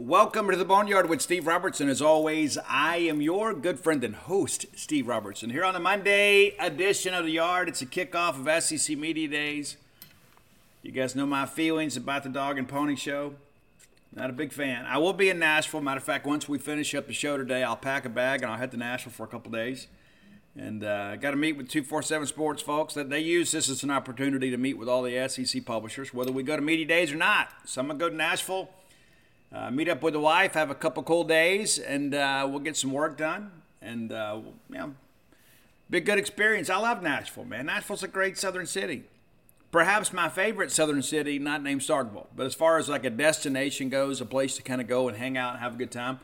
Welcome to the Boneyard with Steve Robertson. As always, I am your good friend and host, Steve Robertson. Here on the Monday edition of the Yard, it's a kickoff of SEC Media Days. You guys know my feelings about the Dog and Pony Show. Not a big fan. I will be in Nashville. Matter of fact, once we finish up the show today, I'll pack a bag and I'll head to Nashville for a couple days. And uh, got to meet with 247 Sports folks. That they use this as an opportunity to meet with all the SEC publishers, whether we go to media days or not. So I'm gonna go to Nashville uh, meet up with the wife, have a couple cool days, and uh, we'll get some work done. And uh, you know, be a good experience. I love Nashville, man. Nashville's a great southern city. Perhaps my favorite southern city, not named Starkville. But as far as like a destination goes, a place to kind of go and hang out and have a good time,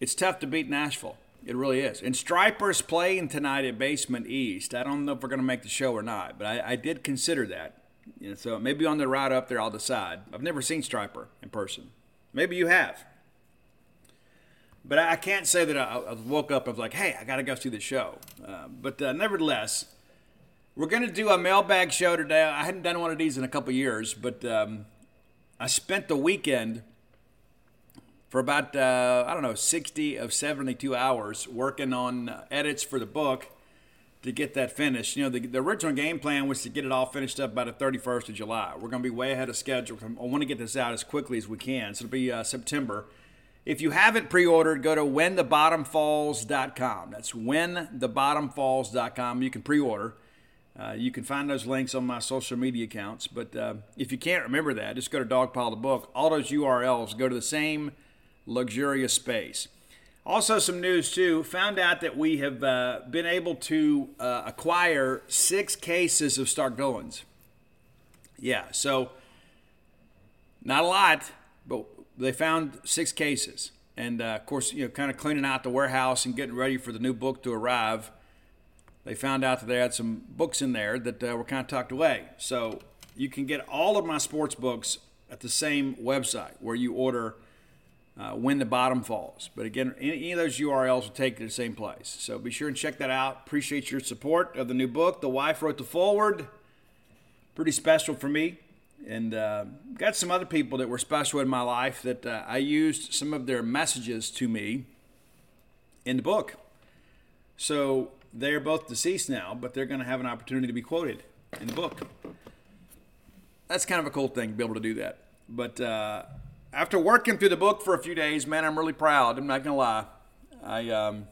it's tough to beat Nashville. It really is. And Stryper's playing tonight at Basement East. I don't know if we're going to make the show or not, but I, I did consider that. So maybe on the ride up there, I'll decide. I've never seen Stryper in person. Maybe you have. But I can't say that I, I woke up and was like, hey, I got to go see the show. Uh, but uh, nevertheless, we're going to do a mailbag show today. I hadn't done one of these in a couple years, but um, I spent the weekend for about, uh, I don't know, 60 of 72 hours working on edits for the book to get that finished. You know, the, the original game plan was to get it all finished up by the 31st of July. We're going to be way ahead of schedule. I want to get this out as quickly as we can. So it'll be uh, September. If you haven't pre-ordered, go to whenthebottomfalls.com. That's whenthebottomfalls.com. You can pre-order. Uh, you can find those links on my social media accounts. But uh, if you can't remember that, just go to Dogpile the Book. All those URLs go to the same luxurious space. Also, some news too. Found out that we have uh, been able to uh, acquire six cases of Stark Villains. Yeah, so not a lot, but they found six cases. And uh, of course, you know, kind of cleaning out the warehouse and getting ready for the new book to arrive. They found out that they had some books in there that uh, were kind of tucked away. So you can get all of my sports books at the same website where you order uh, when the bottom falls. But again, any, of those URLs will take you to the same place. So be sure and check that out. Appreciate your support of the new book. The wife wrote the forward. Pretty special for me. And uh, got some other people that were special in my life that uh, I used some of their messages to me in the book. So they are both deceased now, but they're going to have an opportunity to be quoted in the book. That's kind of a cool thing to be able to do that. But uh, after working through the book for a few days, man, I'm really proud. I'm not gonna lie. I, um,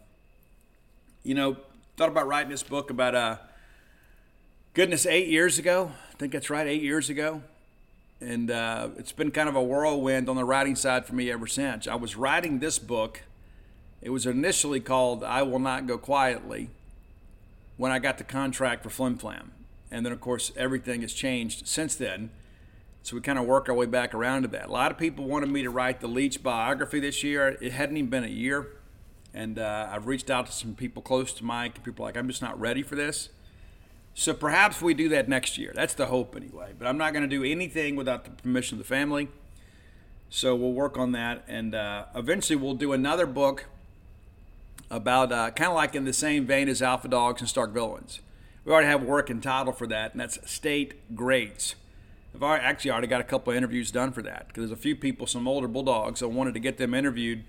you know, thought about writing this book about, uh, goodness, eight years ago. I think that's right, eight years ago. And uh, it's been kind of a whirlwind on the writing side for me ever since. I was writing this book. It was initially called "I Will Not Go Quietly" when I got the contract for Flim Flam, and then of course everything has changed since then so we kind of work our way back around to that. A lot of people wanted me to write the Leach biography this year. It hadn't even been a year. And uh, I've reached out to some people close to Mike. People like, I'm just not ready for this. So perhaps we do that next year. That's the hope anyway. But I'm not going to do anything without the permission of the family. So we'll work on that. And uh, eventually we'll do another book about uh, kind of like in the same vein as Alpha Dogs and Stark Villains. We already have working title for that, and that's State Greats. I've already, actually already got a couple of interviews done for that because there's a few people, some older bulldogs, I wanted to get them interviewed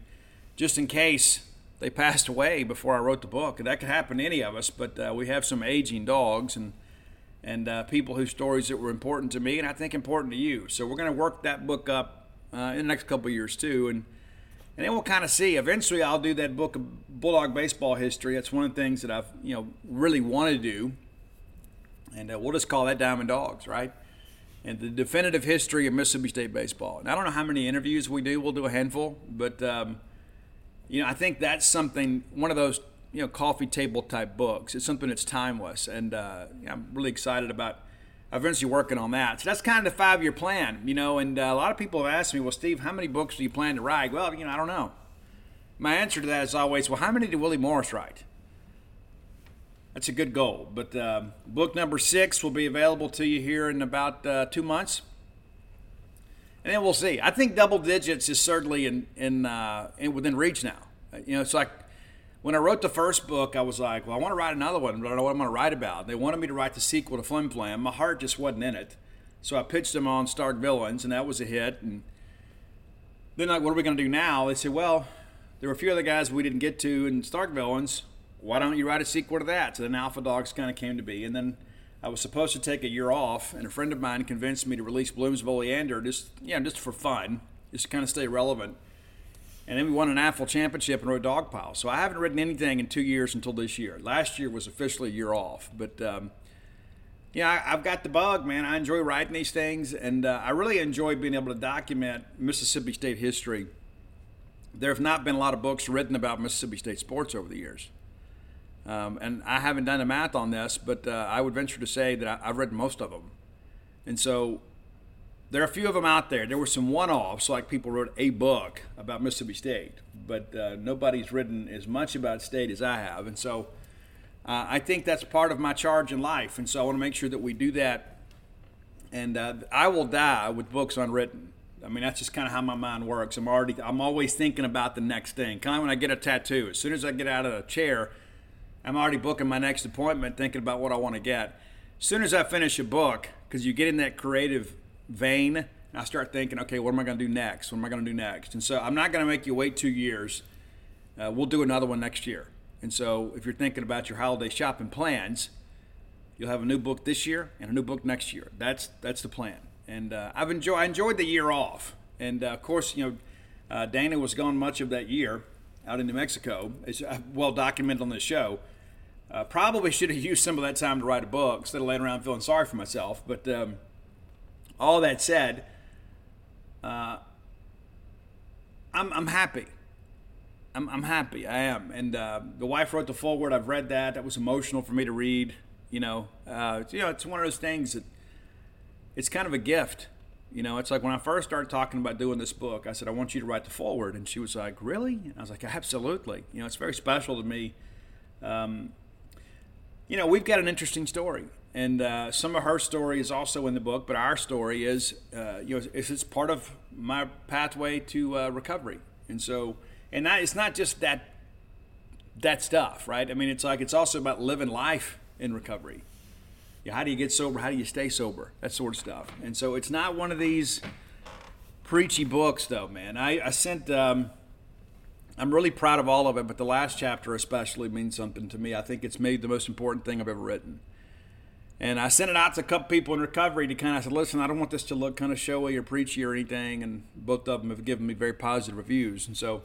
just in case they passed away before I wrote the book. And that could happen to any of us, but uh, we have some aging dogs and and uh, people whose stories that were important to me and I think important to you. So we're going to work that book up uh, in the next couple years too, and and then we'll kind of see. Eventually, I'll do that book of Bulldog baseball history. That's one of the things that I've you know really want to do, and uh, we'll just call that Diamond Dogs, right? And the definitive history of Mississippi State baseball. And I don't know how many interviews we do. We'll do a handful, but um, you know, I think that's something. One of those you know coffee table type books. It's something that's timeless, and uh, I'm really excited about eventually working on that. So that's kind of the five year plan, you know. And uh, a lot of people have asked me, well, Steve, how many books do you plan to write? Well, you know, I don't know. My answer to that is always, well, how many did Willie Morris write? That's a good goal. But uh, book number six will be available to you here in about uh, two months. And then we'll see. I think double digits is certainly in, in, uh, in within reach now. You know, it's like when I wrote the first book, I was like, well, I want to write another one, but I don't know what I'm going to write about. They wanted me to write the sequel to Flim Flam. My heart just wasn't in it. So I pitched them on Stark Villains, and that was a hit. And then, like, what are we going to do now? They said, well, there were a few other guys we didn't get to in Stark Villains. Why don't you write a sequel to that? So then Alpha Dogs kind of came to be. And then I was supposed to take a year off, and a friend of mine convinced me to release Bloomsville Leander just, yeah, just for fun, just to kind of stay relevant. And then we won an AFL championship and wrote Dogpile. So I haven't written anything in two years until this year. Last year was officially a year off. But, um, yeah, I, have got the bug, man. I enjoy writing these things, and uh, I really enjoy being able to document Mississippi State history. There have not been a lot of books written about Mississippi State sports over the years. Um, and I haven't done the math on this, but uh, I would venture to say that I, I've read most of them. And so there are a few of them out there. There were some one-offs, like people wrote a book about Mississippi State, but uh, nobody's written as much about State as I have, and so uh, I think that's part of my charge in life, and so I want to make sure that we do that. And uh, I will die with books unwritten. I mean, that's just kind of how my mind works. I'm already, I'm always thinking about the next thing. Kind of when I get a tattoo, as soon as I get out of the chair, I'm already booking my next appointment, thinking about what I want to get. As soon as I finish a book, because you get in that creative vein. And I start thinking, okay, what am I going to do next? What am I going to do next? And so I'm not going to make you wait two years. Uh, we'll do another one next year. And so if you're thinking about your holiday shopping plans, you'll have a new book this year and a new book next year. That's that's the plan. And uh, I've enjoyed I enjoyed the year off. And uh, of course, you know, uh, Dana was gone much of that year out in New Mexico. It's uh, well documented on the show. Uh, probably should have used some of that time to write a book instead of laying around feeling sorry for myself. But um, all that said, uh, I'm, I'm happy. I'm, I'm happy. I am. And uh, the wife wrote the foreword. I've read that. That was emotional for me to read. You know, uh, you know, it's one of those things that it's kind of a gift. You know, it's like when I first started talking about doing this book, I said, I want you to write the foreword. And she was like, Really? And I was like, Absolutely. You know, it's very special to me. Um, you know, we've got an interesting story and uh, some of her story is also in the book, but our story is, uh, you know, it's, it's, part of my pathway to uh, recovery. And so, and that, it's not just that that stuff, right? I mean, it's like it's also about living life in recovery. Yeah, how do you get sober? How do you stay sober? That sort of stuff. And so, it's not one of these preachy books, though, man. I, I sent. Um, I'm really proud of all of it, but the last chapter especially means something to me. I think it's maybe the most important thing I've ever written. And I sent it out to a couple people in recovery to kind of say, listen, I don't want this to look kind of showy or preachy or anything. And both of them have given me very positive reviews. And so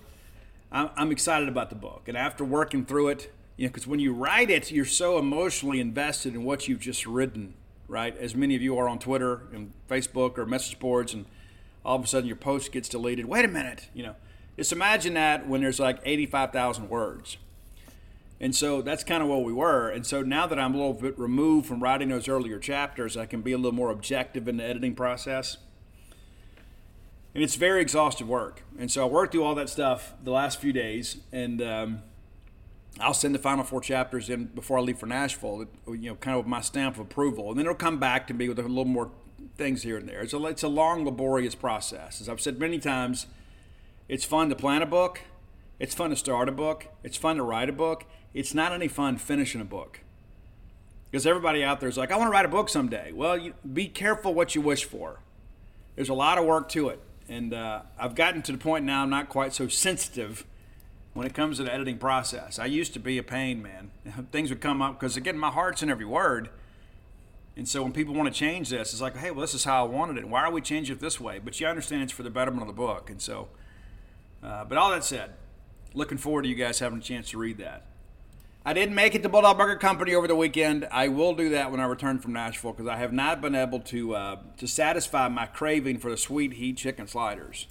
I'm excited about the book. And after working through it, you know, because when you write it, you're so emotionally invested in what you've just written, right? As many of you are on Twitter and Facebook or message boards, and all of a sudden your post gets deleted. Wait a minute, you know. Just imagine that when there's like 85,000 words and so that's kind of what we were. And so now that I'm a little bit removed from writing those earlier chapters, I can be a little more objective in the editing process. And it's very exhaustive work. And so I worked through all that stuff the last few days, and um, I'll send the final four chapters in before I leave for Nashville, you know, kind of with my stamp of approval. And then it'll come back to me with a little more things here and there. It's a, it's a long, laborious process. As I've said many times, it's fun to plan a book, it's fun to start a book, it's fun to write a book, it's not any fun finishing a book. Because everybody out there is like, I want to write a book someday. Well, you, be careful what you wish for. There's a lot of work to it. And uh, I've gotten to the point now I'm not quite so sensitive when it comes to the editing process. I used to be a pain, man. Things would come up because, again, my heart's in every word. And so when people want to change this, it's like, hey, well, this is how I wanted it. Why are we changing it this way? But you understand it's for the betterment of the book. And so, uh, but all that said, looking forward to you guys having a chance to read that. I didn't make it to Bulldog Burger Company over the weekend. I will do that when I return from Nashville because I have not been able to uh, to satisfy my craving for the sweet heat chicken sliders.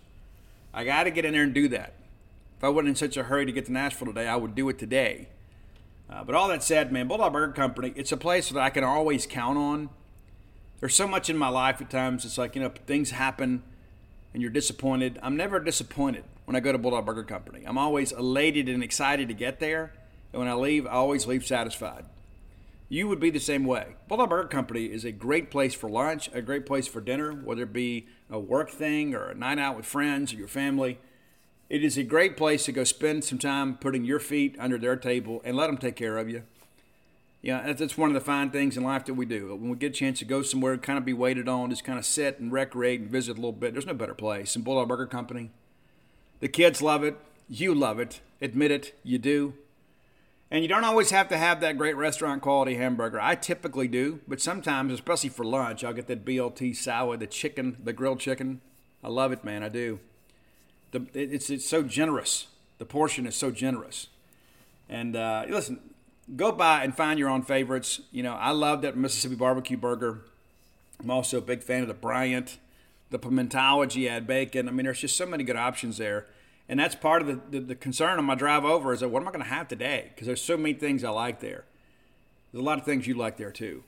I got to get in there and do that. If I wasn't in such a hurry to get to Nashville today, I would do it today. Uh, but all that said, man, Bulldog Burger Company, it's a place that I can always count on. There's so much in my life at times. It's like, you know, things happen and you're disappointed. I'm never disappointed when I go to Bulldog Burger Company. I'm always elated and excited to get there. And when I leave, I always leave satisfied. You would be the same way. Bulldog Burger Company is a great place for lunch, a great place for dinner, whether it be a work thing or a night out with friends or your family. It is a great place to go spend some time putting your feet under their table and let them take care of you. Yeah, that's one of the fine things in life that we do. When we get a chance to go somewhere, kind of be waited on, just kind of sit and recreate and visit a little bit, there's no better place. And Bulldog Burger Company, the kids love it. You love it. Admit it. You do. And you don't always have to have that great restaurant quality hamburger. I typically do, but sometimes, especially for lunch, I'll get that BLT salad, the chicken, the grilled chicken. I love it, man. I do. The, it's, it's so generous. The portion is so generous. And uh, listen, go by and find your own favorites. You know, I love that Mississippi barbecue burger. I'm also a big fan of the Bryant, the Pimentology, add bacon. I mean, there's just so many good options there. And that's part of the, the, the concern on my drive over is that what am I going to have today? Because there's so many things I like there. There's a lot of things you like there too.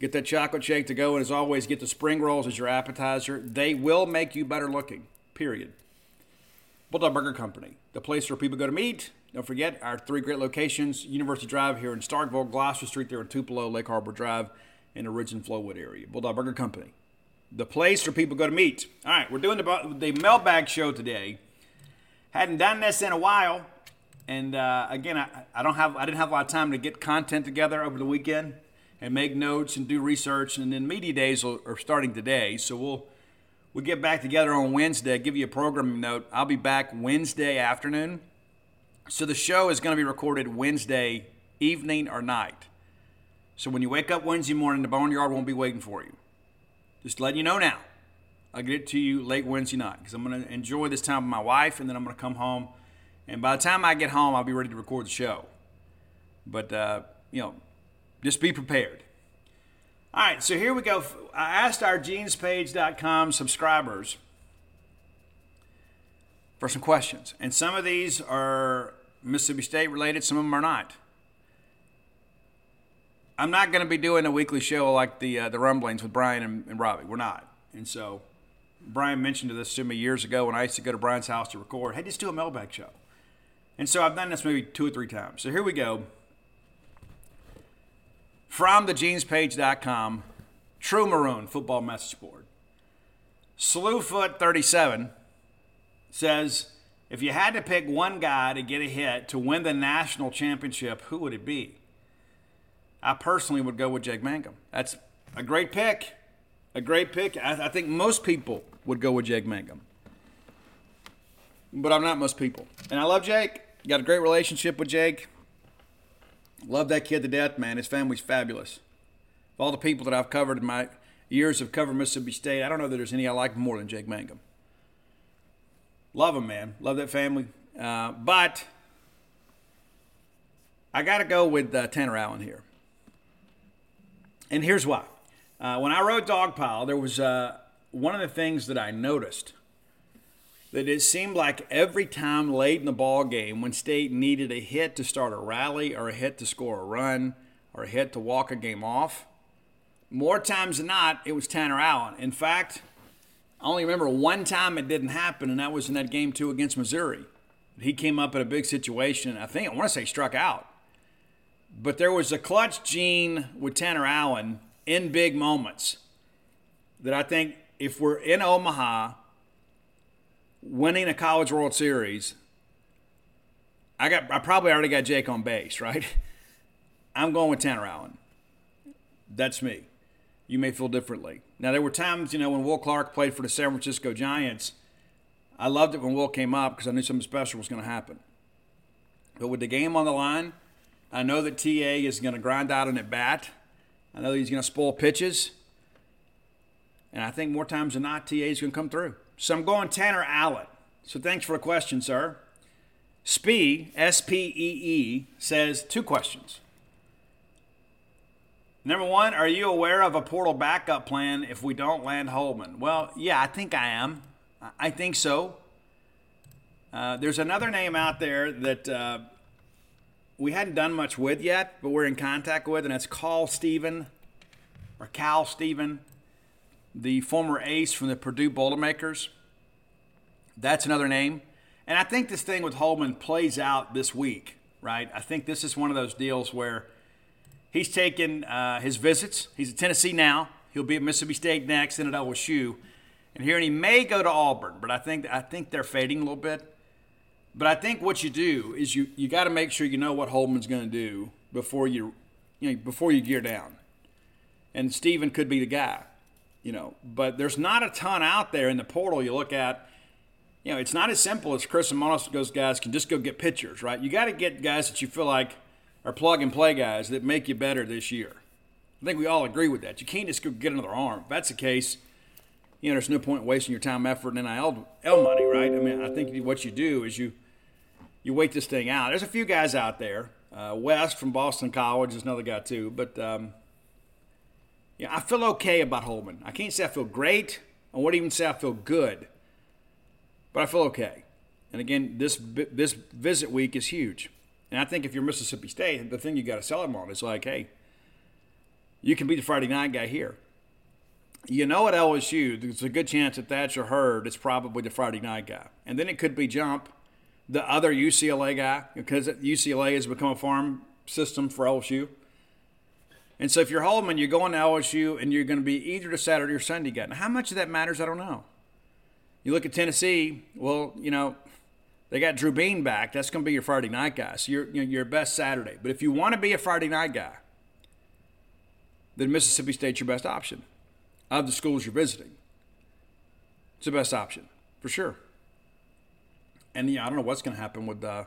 Get that chocolate shake to go, and as always, get the spring rolls as your appetizer. They will make you better looking, period. Bulldog Burger Company, the place where people go to meet. Don't forget our three great locations University Drive here in Starkville, Gloucester Street there in Tupelo, Lake Harbor Drive, and the Ridge and Flowood area. Bulldog Burger Company, the place where people go to meet. All right, we're doing the, the mailbag show today. Hadn't done this in a while. And uh, again, I, I don't have I didn't have a lot of time to get content together over the weekend and make notes and do research. And then media days are, are starting today, so we'll we get back together on Wednesday. give you a programming note. I'll be back Wednesday afternoon. So the show is going to be recorded Wednesday evening or night. So when you wake up Wednesday morning, the barnyard won't be waiting for you. Just letting you know now. I'll get it to you late Wednesday night because I'm going to enjoy this time with my wife and then I'm going to come home. And by the time I get home, I'll be ready to record the show. But, uh, you know, just be prepared. All right, so here we go. I asked our genespage.com subscribers for some questions. And some of these are Mississippi State related, some of them are not. I'm not going to be doing a weekly show like the uh, the rumblings with Brian and, and Robbie. We're not. And so Brian mentioned this to me years ago when I used to go to Brian's house to record. Hey, just do a mailbag show. And so I've done this maybe two or three times. So here we go from thegenespage.com, True Maroon football message board. Slewfoot37 says, if you had to pick one guy to get a hit to win the national championship, who would it be? I personally would go with Jake Mangum. That's a great pick. A great pick. I, I think most people would go with Jake Mangum. But I'm not most people. And I love Jake. Got a great relationship with Jake. Love that kid to death, man. His family's fabulous. Of all the people that I've covered in my years of covering Mississippi State, I don't know that there's any I like more than Jake Mangum. Love him, man. Love that family. Uh, but I got to go with uh, Tanner Allen here. And here's why. Uh, when I wrote Dogpile, there was uh, one of the things that I noticed that it seemed like every time late in the ball game when state needed a hit to start a rally or a hit to score a run or a hit to walk a game off more times than not it was tanner allen. In fact i only remember one time it didn't happen and that was in that game two against missouri. He came up in a big situation and i think i want to say struck out but there was a clutch gene with tanner allen in big moments that i think if we're in omaha winning a college World Series, I got I probably already got Jake on base, right? I'm going with Tanner Allen. That's me. You may feel differently. Now there were times, you know, when Will Clark played for the San Francisco Giants, I loved it when Will came up because I knew something special was going to happen. But with the game on the line, I know that TA is going to grind out an at bat, I know he's going to spoil pitches. And I think more times than not, TA is going to come through. So I'm going Tanner Allen. So thanks for the question, sir. Spee, S P E E, says two questions. Number one, are you aware of a portal backup plan if we don't land Holman? Well, yeah, I think I am. I think so. Uh, there's another name out there that uh, we hadn't done much with yet, but we're in contact with, and it's Carl Stephen or Khal Stephen, the former ace from the Purdue Boilermakers. That's another name. And I think this thing with Holman plays out this week, right? I think this is one of those deals where he's taken uh, his visits. He's at Tennessee now. He'll be at Mississippi State next, and at LSU. And here and he may go to Auburn, but I think I think they're fading a little bit. But I think what you do is you you got to make sure you know what Holman's going to do before you you know before you gear down. And Stephen could be the guy, you know. But there's not a ton out there in the portal you look at you know, it's not as simple as Chris and those guys can just go get pitchers, right? You got to get guys that you feel like are plug and play guys that make you better this year. I think we all agree with that. You can't just go get another arm. If that's the case, you know, there's no point wasting your time, effort, and NIL money, right? I mean, I think what you do is you you wait this thing out. There's a few guys out there. Uh, West from Boston College is another guy too, but um, yeah, I feel okay about Holman. I can't say I feel great. I wouldn't even say I feel good but I feel okay. And again, this this visit week is huge. And I think if you're Mississippi State, the thing you got to sell them on is like, hey, you can be the Friday night guy here. You know at LSU, there's a good chance that Thatcher Hurd is probably the Friday night guy. And then it could be Jump, the other UCLA guy, because UCLA has become a farm system for LSU. And so if you're Holman, you're going to LSU and you're going to be either the Saturday or Sunday guy. Now, how much of that matters, I don't know. You look at Tennessee, well, you know, they got Drew Beam back. That's going to be your Friday night guy. So you're you your best Saturday. But if you want to be a Friday night guy, then Mississippi State's your best option of the schools you're visiting. It's the best option for sure. And yeah, I don't know what's going to happen with uh,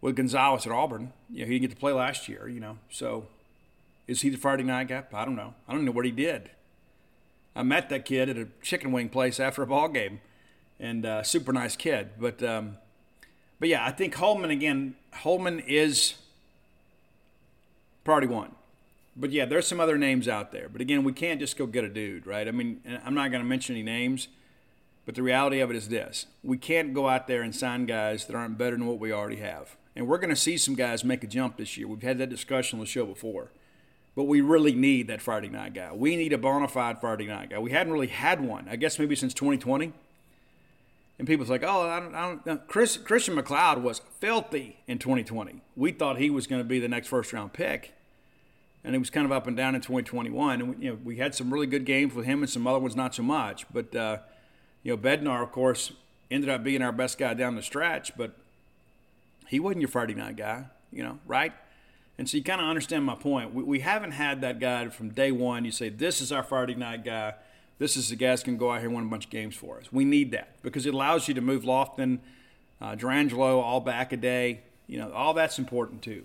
with Gonzalez at Auburn. You know, he didn't get to play last year. You know, so is he the Friday night guy? I don't know. I don't know what he did. I met that kid at a chicken wing place after a ball game, and uh, super nice kid. But um, but yeah, I think Holman again. Holman is priority one. But yeah, there's some other names out there. But again, we can't just go get a dude, right? I mean, I'm not going to mention any names, but the reality of it is this: we can't go out there and sign guys that aren't better than what we already have. And we're going to see some guys make a jump this year. We've had that discussion on the show before but we really need that Friday night guy. We need a bona fide Friday night guy. We hadn't really had one, I guess maybe since 2020. And people's like, oh, I don't, I don't Chris, Christian McLeod was filthy in 2020. We thought he was going to be the next first round pick. And it was kind of up and down in 2021. And we, you know, we had some really good games with him and some other ones not so much. But, uh, you know, Bednar, of course, ended up being our best guy down the stretch, but he wasn't your Friday night guy, you know, right? And so you kind of understand my point. We, we haven't had that guy from day one. You say, this is our Friday night guy. This is the guy that's going to go out here and win a bunch of games for us. We need that because it allows you to move Lofton, uh, Durangelo, all back a day. You know, all that's important too.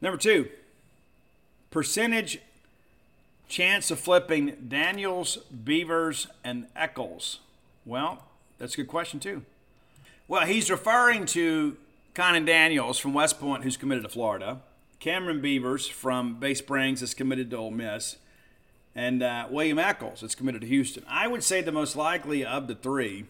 Number two, percentage chance of flipping Daniels, Beavers, and Echoles. Well, that's a good question, too. Well, he's referring to Kahnen Daniels from West Point, who's committed to Florida, Cameron Beavers from Bay Springs, is committed to Ole Miss, and uh, William Echoles is committed to Houston. I would say the most likely of the three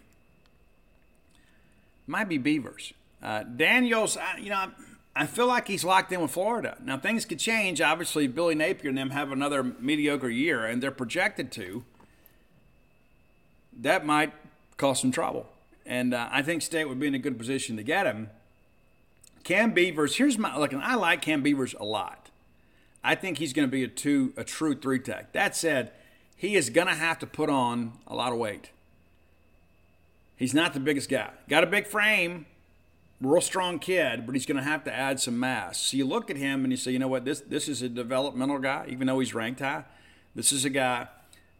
might be Beavers. Uh, Daniels, I, you know, I feel like he's locked in with Florida. Now things could change. Obviously, Billy Napier and them have another mediocre year, and they're projected to. That might cause some trouble, and uh, I think State would be in a good position to get him. Cam Beavers, here's my look. And I like Cam Beavers a lot. I think he's going to be a two, a true three tech. That said, he is going to have to put on a lot of weight. He's not the biggest guy. Got a big frame, real strong kid, but he's going to have to add some mass. So you look at him and you say, you know what, this this is a developmental guy, even though he's ranked high. This is a guy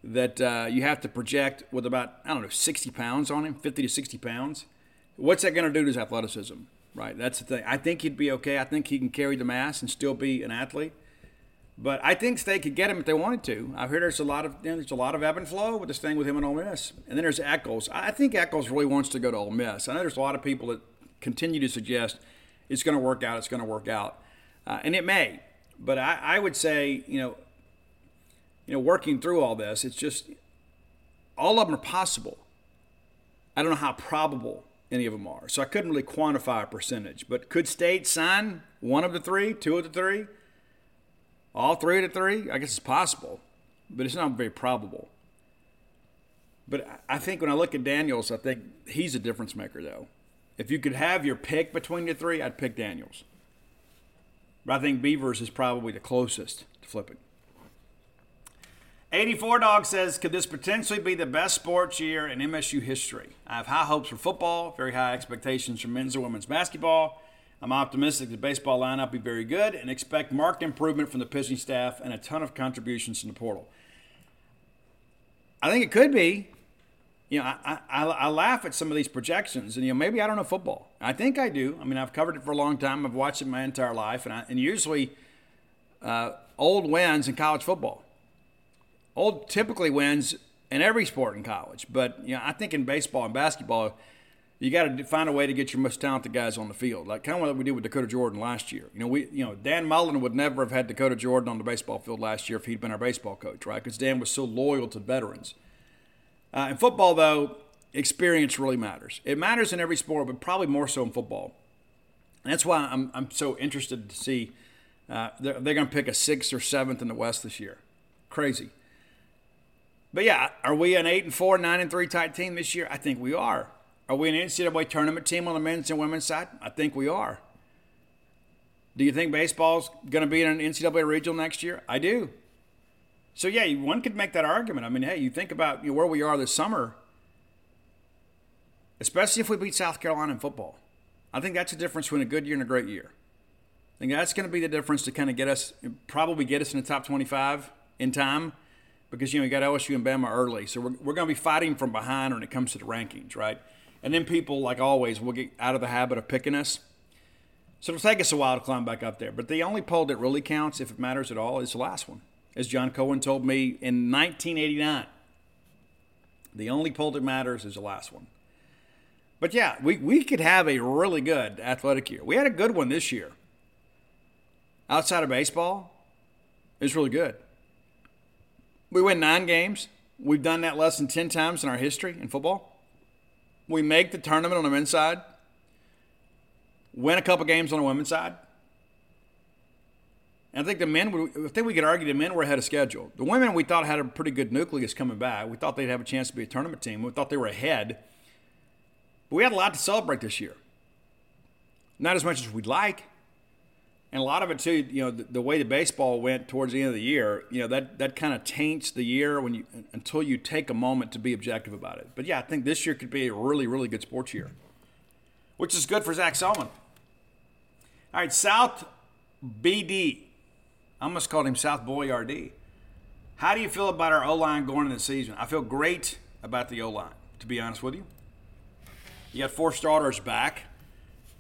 that uh, you have to project with about I don't know 60 pounds on him, 50 to 60 pounds. What's that going to do to his athleticism? Right, that's the thing. I think he'd be okay. I think he can carry the mass and still be an athlete. But I think State could get him if they wanted to. I've heard there's a lot of you know, there's a lot of ebb and flow with this thing with him and Ole Miss. And then there's Echoles. I think Echoles really wants to go to Ole Miss. I know there's a lot of people that continue to suggest it's going to work out, it's going to work out. Uh, and it may. But I, I would say, you know, you know, working through all this, it's just all of them are possible. I don't know how probable any of them are. So I couldn't really quantify a percentage. But could State sign one of the three, two of the three, all three of the three? I guess it's possible, but it's not very probable. But I think when I look at Daniels, I think he's a difference maker, though. If you could have your pick between the three, I'd pick Daniels. But I think Beavers is probably the closest to flipping. 84 Dog says, could this potentially be the best sports year in MSU history? I have high hopes for football, very high expectations for men's and women's basketball. I'm optimistic the baseball lineup will be very good and expect marked improvement from the pitching staff and a ton of contributions from the portal. I think it could be you know, I, I, I, laugh at some of these projections, and you know, maybe I don't know football. I think I do. I mean, I've covered it for a long time. I've watched it my entire life, and I, and usually, uh, old wins in college football. Old typically wins in every sport in college, but you know, I think in baseball and basketball, you got to find a way to get your most talented guys on the field, like kind of what we did with Dakota Jordan last year. You know, we, you know, Dan Mullen would never have had Dakota Jordan on the baseball field last year if he'd been our baseball coach, right? Because Dan was so loyal to veterans. Uh, in football, though, experience really matters. It matters in every sport, but probably more so in football. And that's why I'm, I'm so interested to see uh, they're, they're going to pick a sixth or seventh in the West this year. Crazy. But yeah, are we an eight and four, nine and three type team this year? I think we are. Are we an NCAA tournament team on the men's and women's side? I think we are. Do you think baseball's going to be in an NCAA regional next year? I do. So yeah, one could make that argument. I mean, hey, you think about you know, where we are this summer, especially if we beat South Carolina in football. I think that's the difference between a good year and a great year. I think that's going to be the difference to kind of get us, probably get us in the top 25 in time, because you know you got LSU and Bama early, so we're, we're going to be fighting from behind when it comes to the rankings, right? And then people, like always, will get out of the habit of picking us. So it'll take us a while to climb back up there. But the only poll that really counts, if it matters at all, is the last one. As John Cohen told me in 1989, the only poll that matters is the last one. But yeah, we, we could have a really good athletic year. We had a good one this year. Outside of baseball, it's really good. We win nine games. We've done that less than 10 times in our history in football. We make the tournament on the men's side, win a couple games on the women's side. And I think the men, I think we could argue the men were ahead of schedule. The women we thought had a pretty good nucleus coming back. We thought they'd have a chance to be a tournament team. We thought they were ahead. But we had a lot to celebrate this year. Not as much as we'd like. And a lot of it too, you know, the, the way the baseball went towards the end of the year, you know, that that kind of taints the year when you until you take a moment to be objective about it. But yeah, I think this year could be a really, really good sports year, which is good for Zac Selmon. All right, South BD. I almost called him South Boyardee. How do you feel about our O line going into the season? I feel great about the O line, to be honest with you. You got four starters back,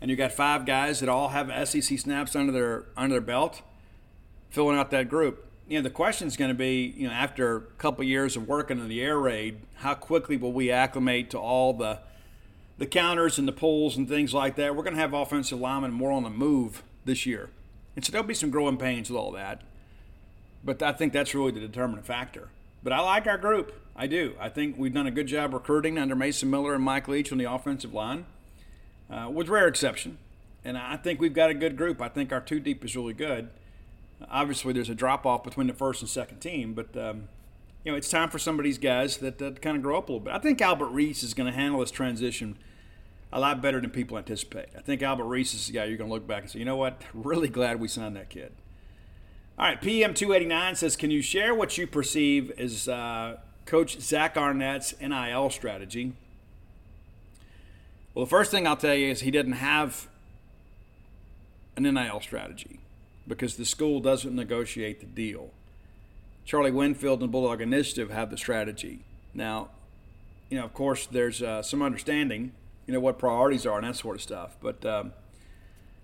and you got five guys that all have SEC snaps under their under their belt, filling out that group. You know, the question is going to be, you know, after a couple years of working in the air raid, how quickly will we acclimate to all the the counters and the pulls and things like that? We're going to have offensive linemen more on the move this year, and so there'll be some growing pains with all that. But I think that's really the determining factor. But I like our group. I do. I think we've done a good job recruiting under Mason Miller and Mike Leach on the offensive line, uh, with rare exception. And I think we've got a good group. I think our two deep is really good. Obviously, there's a drop off between the first and second team, but um, you know it's time for some of these guys that, that kind of grow up a little bit. I think Albert Reese is going to handle this transition a lot better than people anticipate. I think Albert Reese is the guy you're going to look back and say, you know what, really glad we signed that kid. All right, PM289 says, can you share what you perceive as uh, Coach Zach Arnett's NIL strategy. Well, the first thing I'll tell you is he didn't have an NIL strategy because the school doesn't negotiate the deal. Charlie Winfield and Bulldog Initiative have the strategy. Now, you know, of course, there's uh, some understanding, you know, what priorities are and that sort of stuff. But um,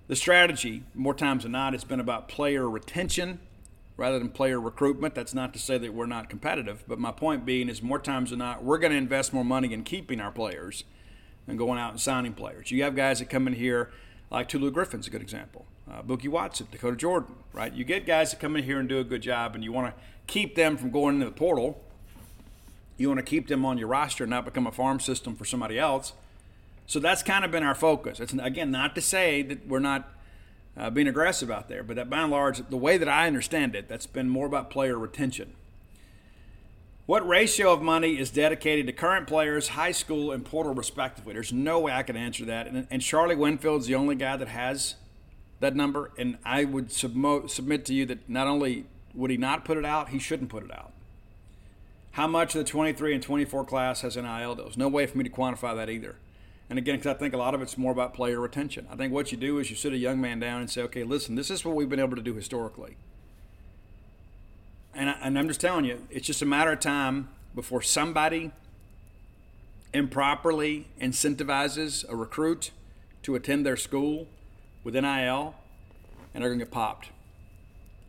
the strategy, more times than not, has been about player retention rather than player recruitment. That's not to say that we're not competitive, but my point being is more times than not, we're going to invest more money in keeping our players than going out and signing players. You have guys that come in here, like Tulu Griffin's a good example, uh, Bookie Watson, Dakota Jordan, right? You get guys that come in here and do a good job, and you want to keep them from going into the portal. You want to keep them on your roster and not become a farm system for somebody else. So that's kind of been our focus. It's again not to say that we're not uh, being aggressive out there. But that by and large, the way that I understand it, that's been more about player retention. What ratio of money is dedicated to current players, high school, and portal respectively? There's no way I can answer that. And, and Charlie Winfield's the only guy that has that number. And I would submo- submit to you that not only would he not put it out, he shouldn't put it out. How much of the 23 and 24 class has NIL? There's no way for me to quantify that either. And again, because I think a lot of it's more about player retention. I think what you do is you sit a young man down and say, okay, listen, this is what we've been able to do historically. And, I, and I'm just telling you, it's just a matter of time before somebody improperly incentivizes a recruit to attend their school with NIL, and they're going to get popped.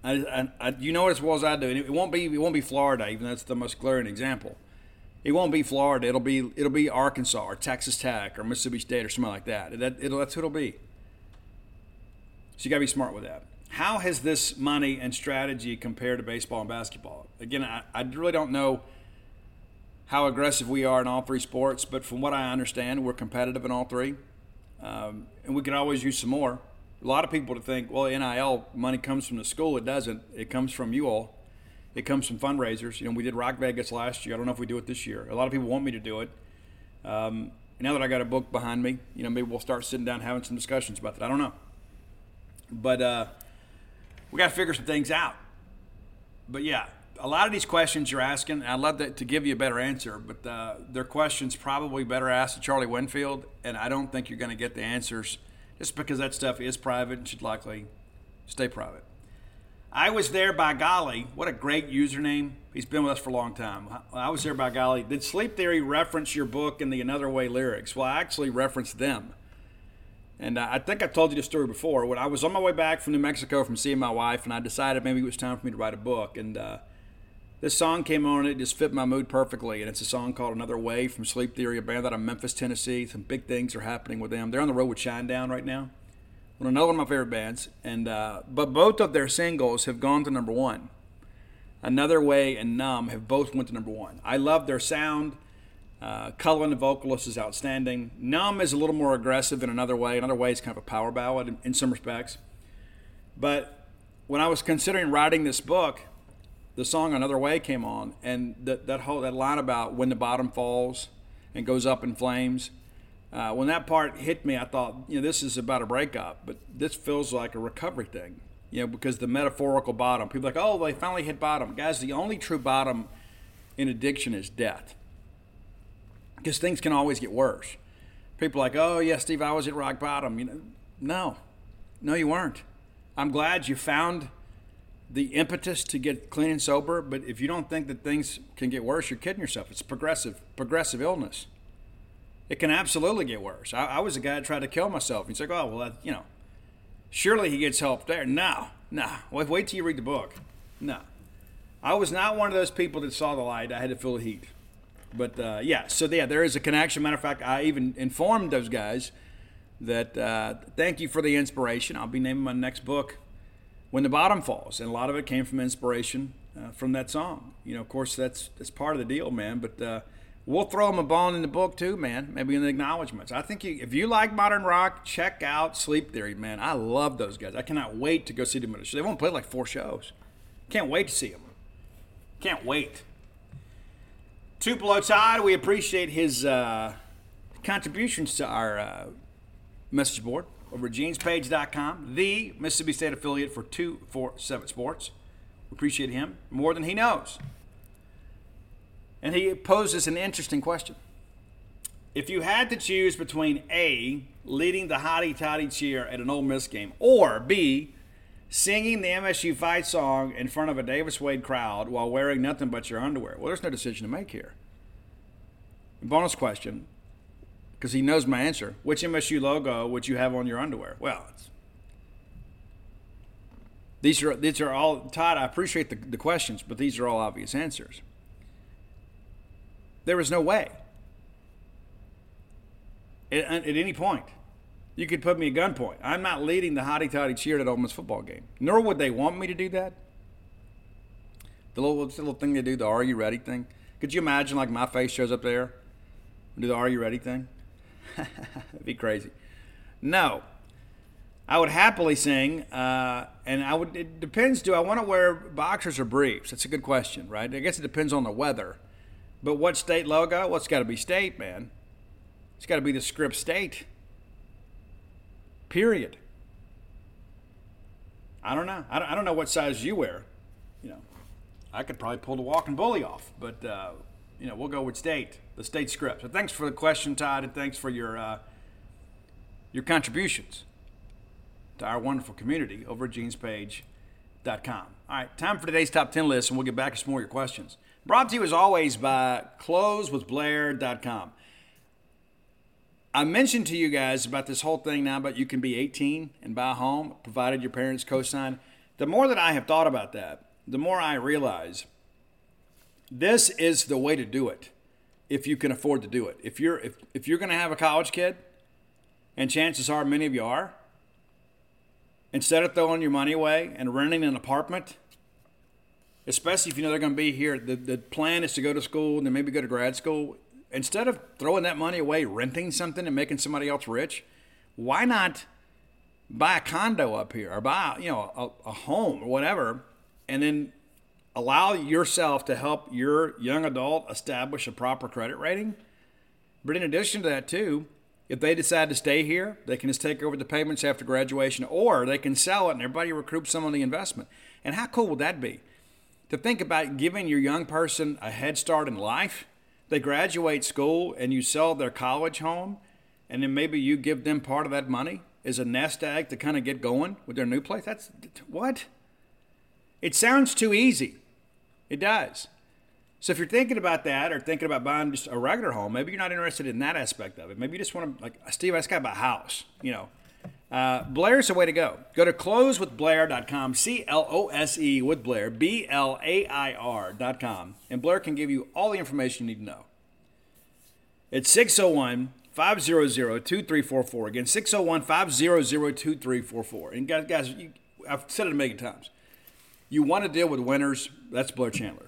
I, I, you know it as well as I do. And it won't be it won't be Florida, even though that's the most glaring example. It won't be Florida. It'll be it'll be Arkansas or Texas Tech or Mississippi State or something like that. that that's who it'll be. So you got to be smart with that. How has this money and strategy compared to baseball and basketball? Again, I, I really don't know how aggressive we are in all three sports, but from what I understand, we're competitive in all three. Um, and we could always use some more. A lot of people to think, well, NIL money comes from the school. It doesn't. It comes from you all. It comes from fundraisers. You know, we did Rock Vegas last year. I don't know if we do it this year. A lot of people want me to do it. Um, now that I got a book behind me, you know, maybe we'll start sitting down having some discussions about that. I don't know. But uh, we got to figure some things out. But yeah, a lot of these questions you're asking, I'd love to, to give you a better answer, but uh, they're questions probably better asked to Charlie Winfield, and I don't think you're going to get the answers just because that stuff is private and should likely stay private. I was there by golly. What a great username. He's been with us for a long time. I was there by golly. Did Sleep Theory reference your book in the Another Way lyrics? Well, I actually referenced them. And uh, I think I told you the story before. When I was on my way back from New Mexico from seeing my wife, and I decided maybe it was time for me to write a book. And uh, this song came on, and it just fit my mood perfectly. And it's a song called Another Way from Sleep Theory, a band out of Memphis, Tennessee. Some big things are happening with them. They're on the road with Shinedown right now. Another one of my favorite bands. And uh, but both of their singles have gone to number one. Another Way and Numb have both went to number one. I love their sound. Uh, Cullen, the vocalist, is outstanding. Numb is a little more aggressive in another way. Another way is kind of a power ballad in, in some respects. But when I was considering writing this book, the song Another Way came on, and that, that whole that line about when the bottom falls and goes up in flames. Uh, when that part hit me, I thought, you know, this is about a breakup, but this feels like a recovery thing, you know, because the metaphorical bottom. People like, oh, they finally hit bottom. Guys, the only true bottom in addiction is death because things can always get worse. People like, oh yeah, Steve, I was at rock bottom. You know, no, no, you weren't. I'm glad you found the impetus to get clean and sober. But if you don't think that things can get worse, you're kidding yourself. It's progressive, progressive illness. It can absolutely get worse. I, I was a guy that tried to kill myself. He's like, oh well, that, you know, surely he gets help there. No, no. Wait, wait till you read the book. No, I was not one of those people that saw the light. I had to feel the heat. But uh, yeah, so yeah, there is a connection. Matter of fact, I even informed those guys that uh, thank you for the inspiration. I'll be naming my next book "When the Bottom Falls," and a lot of it came from inspiration uh, from that song. You know, of course, that's that's part of the deal, man. But uh, we'll throw them a bone in the book too, man. Maybe in the acknowledgments. I think you, if you like modern rock, check out Sleep Theory, man. I love those guys. I cannot wait to go see them at a show. They won't play like four shows. Can't wait to see them. Can't wait. Tupelo Todd, we appreciate his uh, contributions to our uh, message board over at genespage.com, the Mississippi State affiliate for 247 Sports. We appreciate him more than he knows. And he poses an interesting question. If you had to choose between A, leading the hottie toddy cheer at an Ole Miss game, or B, singing the MSU fight song in front of a Davis Wade crowd while wearing nothing but your underwear? Well, there's no decision to make here. Bonus question, because he knows my answer. Which MSU logo would you have on your underwear? Well, these are these are all Todd. I appreciate the, the questions, but these are all obvious answers. There is no way. At, at any point, you could put me at gunpoint. I'm not leading the hottie toddy cheer at Ole Miss football game. Nor would they want me to do that. The little, the little thing they do, the "Are you ready?" thing. Could you imagine like my face shows up there, and do the "Are you ready?" thing? That'd be crazy. No, I would happily sing, uh, and I would. It depends. Do I want to wear boxers or briefs? That's a good question, right? I guess it depends on the weather. But what state logo? Well, it's got to be state, man. It's got to be the script state. Period. I don't know. I don't, I don't know what size you wear. You know, I could probably pull the walking bully off, but uh, you know, we'll go with state, the state script. So thanks for the question, Todd, and thanks for your uh, your contributions to our wonderful community over at genespage.com. All right, time for today's top 10 list, and we'll get back to some more of your questions. Brought to you as always by closewithblair.com. I mentioned to you guys about this whole thing now, but you can be 18 and buy a home, provided your parents co-sign. The more that I have thought about that, the more I realize this is the way to do it if you can afford to do it. If you're if, if you're going to have a college kid, and chances are many of you are, instead of throwing your money away and renting an apartment especially if you know they're going to be here. The, the plan is to go to school and then maybe go to grad school. Instead of throwing that money away renting something and making somebody else rich, why not buy a condo up here or buy you know a, a home or whatever, and then allow yourself to help your young adult establish a proper credit rating? But in addition to that, too, if they decide to stay here, they can just take over the payments after graduation, or they can sell it and everybody recoup some of the investment. And how cool would that be? To think about giving your young person a head start in life. They graduate school and you sell their college home, and then maybe you give them part of that money as a nest egg to kind of get going with their new place. That's what? It sounds too easy. It does. So if you're thinking about that or thinking about buying just a regular home, maybe you're not interested in that aspect of it. Maybe you just want to, like, Steve, I just got a house. You know, uh, Blair's the way to go. Go to closewithblair.com, C L O S E with Blair, B L A I R.com, and Blair can give you all the information you need to know. It's 601 500 2344. Again, 601 500 2344. And guys, guys you, I've said it a million times. You want to deal with winners, that's Blair Chandler.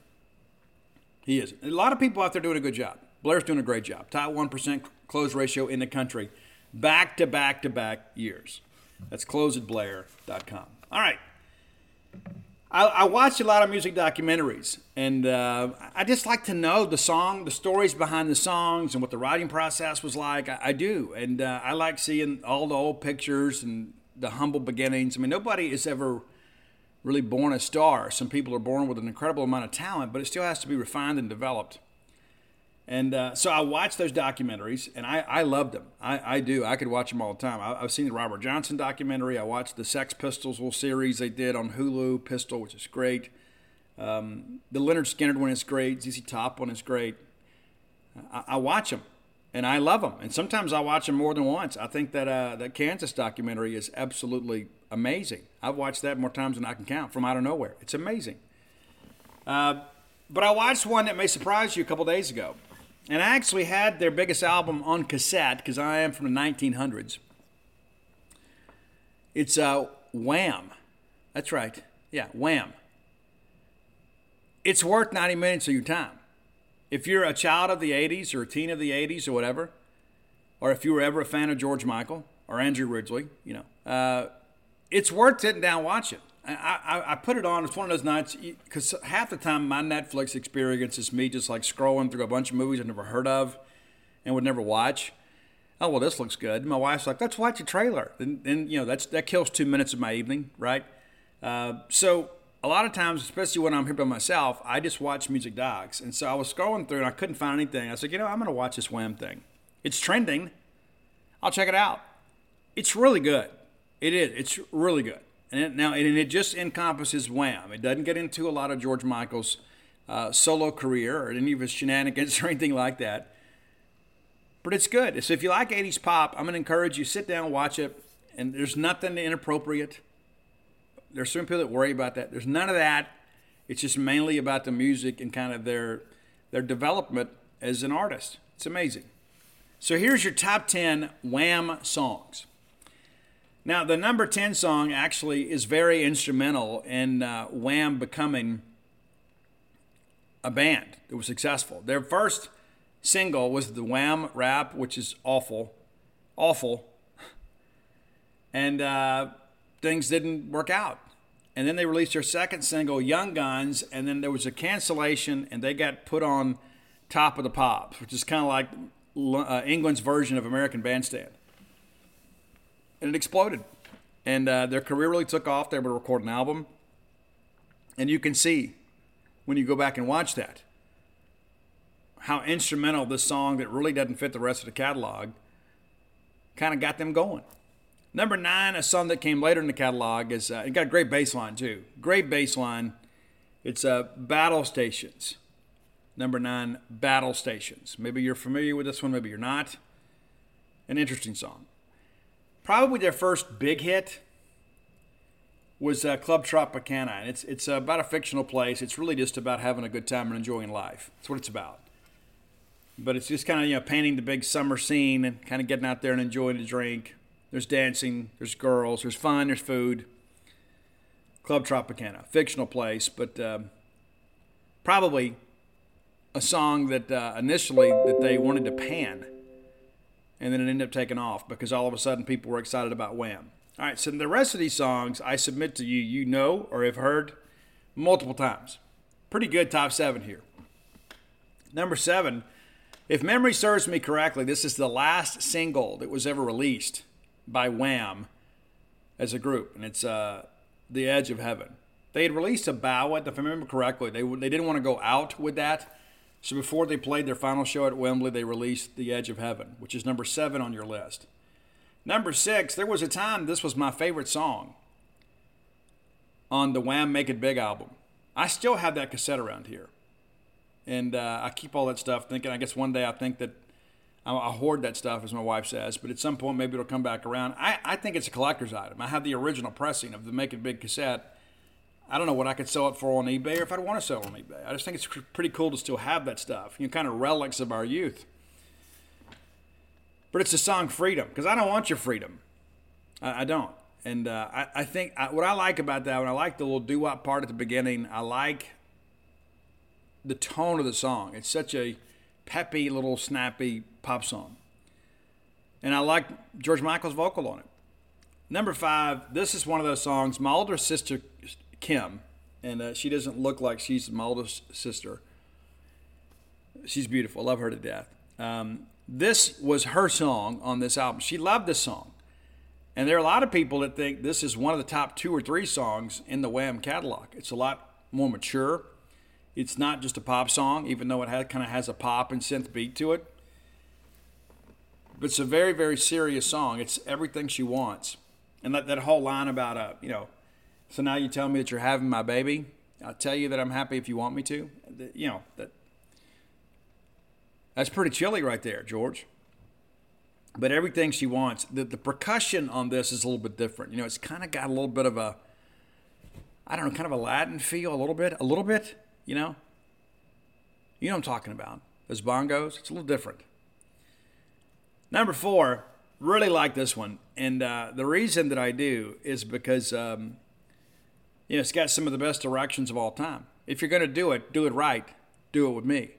He is. A lot of people out there doing a good job. Blair's doing a great job. Top 1% close ratio in the country, back to back to back years. That's closeatblair.com. All right. I, I watch a lot of music documentaries, and uh, I just like to know the song, the stories behind the songs, and what the writing process was like. I, I do, and uh, I like seeing all the old pictures and the humble beginnings. I mean, nobody is ever really born a star. Some people are born with an incredible amount of talent, but it still has to be refined and developed. And uh, so I watched those documentaries, and I, I loved them. I, I do. I could watch them all the time. I, have seen the Robert Johnson documentary. I watched the Sex Pistols little series they did on Hulu, Pistol, which is great. Um, the Lynyrd Skynyrd one is great. ZZ Top one is great. I, I watch them and I love them. And sometimes I watch them more than once. I think that uh, that Kansas documentary is absolutely amazing. I've watched that more times than I can count from out of nowhere. It's amazing. Uh, but I watched one that may surprise you a couple days ago. And I actually had their biggest album on cassette because I am from the 1900s. It's uh, Wham. That's right. Yeah, Wham. It's worth 90 minutes of your time if you're a child of the 80s or a teen of the 80s or whatever, or if you were ever a fan of George Michael or Andrew Ridgeley, you know, uh, it's worth sitting down watching. I, I, put it on. It's one of those nights because half the time my Netflix experience is me just like scrolling through a bunch of movies I've never heard of and would never watch. Oh well, this looks good. My wife's like, "Let's watch a trailer." And you know that's that kills two minutes of my evening, right? Uh, so a lot of times, especially when I'm here by myself, I just watch music docs. And so I was scrolling through and I couldn't find anything. I said, you know, I'm going to watch this Wham thing. It's trending. I'll check it out. It's really good. It is. It's really good. And it, now, and it just encompasses Wham. It doesn't get into a lot of George Michael's uh, solo career or any of his shenanigans or anything like that. But it's good. So if you like 80s pop, I'm going to encourage you sit down, and watch it. And there's nothing inappropriate there's some people that worry about that. There's none of that. It's just mainly about the music and kind of their their development as an artist. It's amazing. So here's your top 10 Wham songs. Now, the number 10 song actually is very instrumental in uh, Wham becoming a band that was successful. Their first single was the Wham rap, which is awful, awful. And uh, things didn't work out. And then they released their second single, Young Guns, and then there was a cancellation, and they got put on Top of the Pops, which is kind of like uh, England's version of American Bandstand. And it exploded. And uh, their career really took off. They were able to record an album. And you can see when you go back and watch that how instrumental this song that really doesn't fit the rest of the catalog kind of got them going. Number nine, a song that came later in the catalog, is uh, it got a great bass line too. Great bass line. It's uh, Battle Stations. Number nine, Battle Stations. Maybe you're familiar with this one, maybe you're not. An interesting song. Probably their first big hit was uh, Club Tropicana. And it's, it's about a fictional place. It's really just about having a good time and enjoying life. That's what it's about. But it's just kind of, you know, painting the big summer scene and kind of getting out there and enjoying a drink there's dancing, there's girls, there's fun, there's food. Club Tropicana, fictional place, but uh, probably a song that uh, initially that they wanted to pan, and then it ended up taking off because all of a sudden people were excited about Wham. All right, so the rest of these songs I submit to you, you know or have heard multiple times. Pretty good top seven here. Number seven, if memory serves me correctly, this is the last single that was ever released by Wham as a group, and it's uh, "The Edge of Heaven." They had released a ballad, if I remember correctly. They they didn't want to go out with that, so before they played their final show at Wembley, they released "The Edge of Heaven," which is number seven on your list. Number six, there was a time this was my favorite song on the Wham Make It Big album. I still have that cassette around here. And uh, I keep all that stuff thinking, I guess one day I think that I, I hoard that stuff, as my wife says, but at some point maybe it'll come back around. I, I think it's a collector's item. I have the original pressing of the Make It Big cassette. I don't know what I could sell it for on eBay or if I'd want to sell on eBay. I just think it's pretty cool to still have that stuff. You know, kind of relics of our youth. But it's the song Freedom, because I don't want your freedom. I, I don't. And uh, I, I, think I, what I like about that, when I like the little doo wop part at the beginning, I like the tone of the song. It's such a peppy, little snappy pop song. And I like George Michael's vocal on it. Number five, this is one of those songs. My older sister, Kim, and uh, she doesn't look like she's my oldest sister. She's beautiful. I love her to death. Um, this was her song on this album. She loved this song. And there are a lot of people that think this is one of the top two or three songs in the Wham catalog. It's a lot more mature. It's not just a pop song, even though it kind of has a pop and synth beat to it. But it's a very, very serious song. It's everything she wants. And that, that whole line about, uh, you know, so now you tell me that you're having my baby. I'll tell you that I'm happy if you want me to. You know, that that's pretty chilly right there, George but everything she wants. The, the percussion on this is a little bit different. You know, it's kind of got a little bit of a, I don't know, kind of a Latin feel, a little bit, a little bit, you know? You know what I'm talking about. Those bongos, it's a little different. Number four, really like this one. And uh, the reason that I do is because, um, you know, it's got some of the best directions of all time. If you're going to do it, do it right. Do it with me.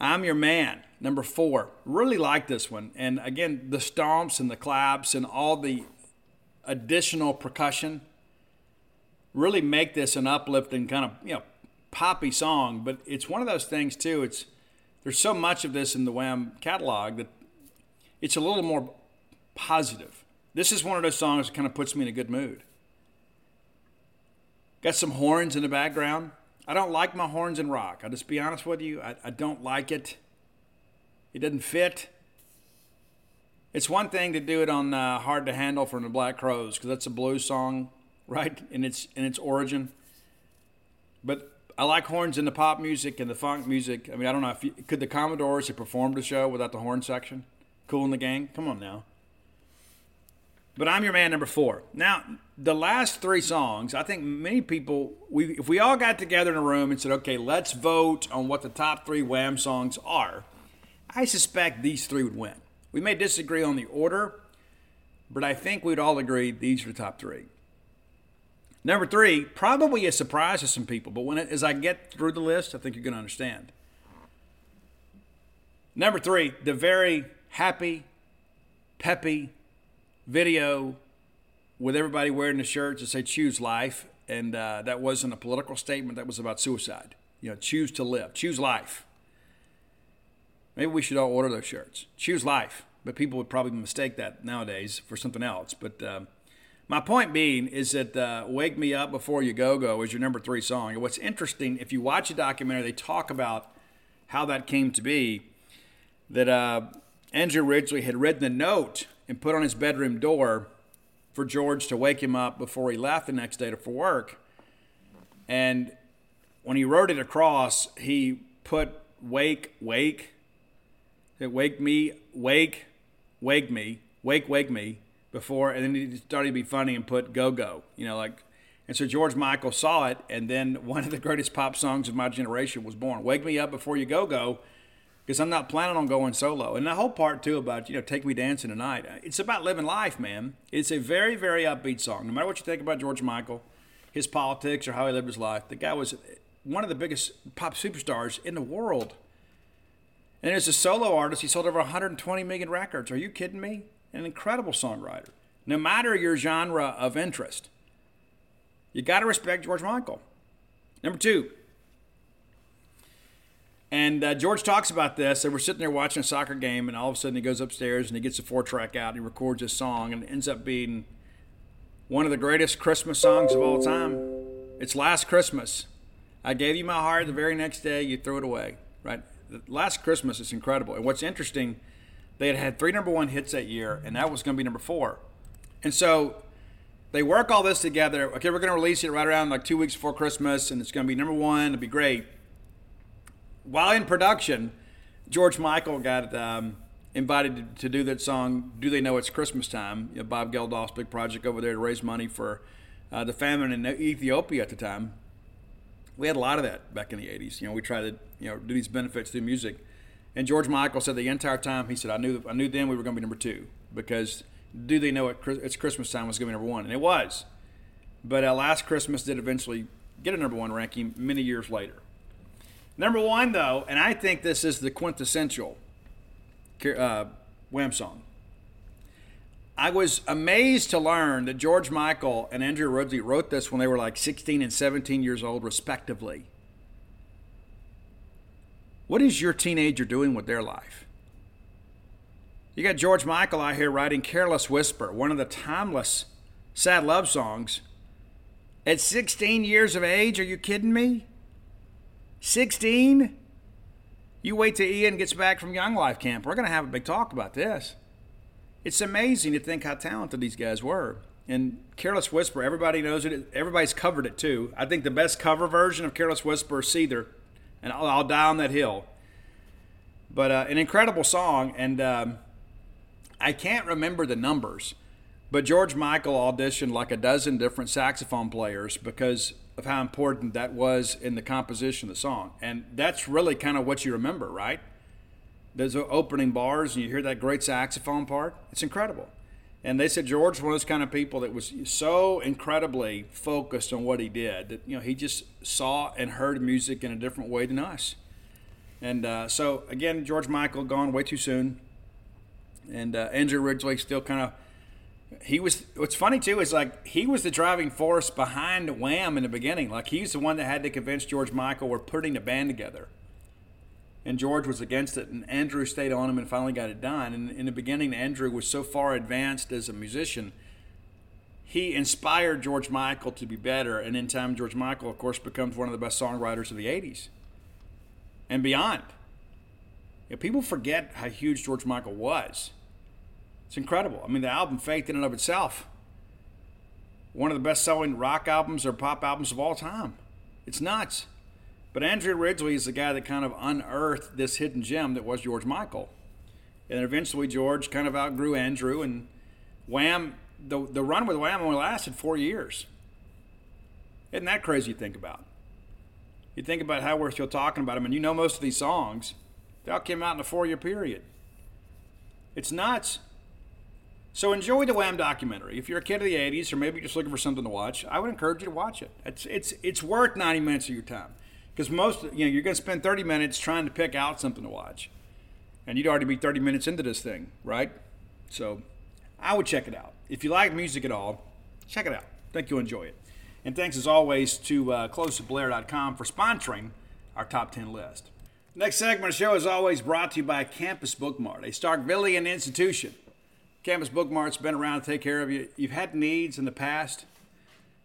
I'm your man. Number four. Really like this one. And again, the stomps and the claps and all the additional percussion really make this an uplifting kind of, you know, poppy song. But it's one of those things too. It's there's so much of this in the Wham catalog that it's a little more positive. This is one of those songs that kind of puts me in a good mood. Got some horns in the background. I don't like my horns in rock. I'll just be honest with you. I, I don't like it. It doesn't fit. It's one thing to do it on uh, "Hard to Handle" from the Black Crowes because that's a blues song, right? In its in its origin. But I like horns in the pop music and the funk music. I mean, I don't know if you, could the Commodores have performed a show without the horn section. Kool and the Gang. Come on now. But I'm your man number four. Now, the last three songs, I think many people, we if we all got together in a room and said, okay, let's vote on what the top three Wham songs are, I suspect these three would win. We may disagree on the order, but I think we'd all agree these are the top three. Number three, probably a surprise to some people, but when it, as I get through the list, I think you're going to understand. Number three, the very happy, peppy, video with everybody wearing the shirts that say choose life. And uh, that wasn't a political statement, that was about suicide. You know, choose to live, choose life. Maybe we should all order those shirts. Choose life. But people would probably mistake that nowadays for something else. But uh, my point being is that uh, Wake Me Up Before You Go Go is your number three song. And what's interesting, if you watch a documentary, they talk about how that came to be. That uh, Andrew Ridgeley had written the note and put on his bedroom door for George to wake him up before he left the next day to for work. And when he wrote it across, he put wake, wake, wake me, wake, wake me, wake, wake me before, and then he started to be funny and put go, go, you know, like, and so George Michael saw it, and then one of the greatest pop songs of my generation was born. Wake me up before you go, go because I'm not planning on going solo. And the whole part too about you know take me dancing tonight. Uh, it's about living life, man. It's a very very upbeat song. No matter what you think about George Michael, his politics or how he lived his life, the guy was one of the biggest pop superstars in the world. And as a solo artist, he sold over 120 million records. Are you kidding me? An incredible songwriter. No matter your genre of interest, you got to respect George Michael. Number two, and uh, George talks about this. And we're sitting there watching a soccer game, and all of a sudden he goes upstairs and he gets a four track out and he records a song, and it ends up being one of the greatest Christmas songs of all time. It's Last Christmas. I gave you my heart the very next day, you threw it away, right? Last Christmas is incredible. And what's interesting, they had had three number one hits that year, and that was going to be number four. And so they work all this together. Okay, we're going to release it right around like two weeks before Christmas, and it's going to be number one. It'll be great while in production, George Michael got um, invited to, do that song, Do They Know It's Christmas Time? You know, Bob Geldof's big project over there to raise money for uh, the famine in Ethiopia at the time. We had a lot of that back in the 80s. You know, we tried to you know do these benefits through music. And George Michael said the entire time, he said, I knew, I knew then we were going to be number two because Do They Know it, It's Christmas Time was going to be number one. And it was. But uh, Last Christmas did eventually get a number one ranking many years later. Number one, though, and I think this is the quintessential uh, Wham song. I was amazed to learn that George Michael and Andrew Ridgeley wrote this when they were like 16 and 17 years old, respectively. What is your teenager doing with their life? You got George Michael out here writing Careless Whisper, one of the timeless sad love songs. At 16 years of age, are you kidding me? 16? You wait till Ian gets back from Young Life Camp. We're going to have a big talk about this. It's amazing to think how talented these guys were. And Careless Whisper, everybody knows it. Everybody's covered it too. I think the best cover version of Careless Whisper is Seether, and I'll, I'll die on that hill. But uh, an incredible song, and um, I can't remember the numbers, but George Michael auditioned like a dozen different saxophone players because of how important that was in the composition of the song. And that's really kind of what you remember, right? Those opening bars, and you hear that great saxophone part. It's incredible. And they said George was one of those kind of people that was so incredibly focused on what he did that you know he just saw and heard music in a different way than us. And uh, so again, George Michael gone way too soon, and uh, Andrew Ridgeley still kind of he was what's funny too is like he was the driving force behind Wham in the beginning. Like he's the one that had to convince George Michael we're putting the band together. And George was against it, and Andrew stayed on him and finally got it done. And in the beginning, Andrew was so far advanced as a musician, he inspired George Michael to be better. And in time, George Michael, of course, becomes one of the best songwriters of the 80s and beyond. You know, people forget how huge George Michael was. It's incredible. I mean, the album Faith in and of itself, one of the best selling rock albums or pop albums of all time. It's nuts. But Andrew Ridgeley is the guy that kind of unearthed this hidden gem that was George Michael. And eventually George kind of outgrew Andrew and Wham the the run with Wham only lasted four years. Isn't that crazy to think about? You think about how we're still talking about them, and you know most of these songs, they all came out in a four year period. It's nuts. So enjoy the Wham documentary. If you're a kid of the 80s or maybe just looking for something to watch, I would encourage you to watch it. It's it's it's worth 90 minutes of your time. Because most you know, you're going to spend 30 minutes trying to pick out something to watch. And you'd already be 30 minutes into this thing, right? So I would check it out. If you like music at all, check it out. I think you'll enjoy it. And thanks as always to uh, closetoblair.com for sponsoring our top 10 list. Next segment of the show is always brought to you by Campus Bookmart, a Starkvillian institution Campus Bookmart's been around to take care of you. You've had needs in the past.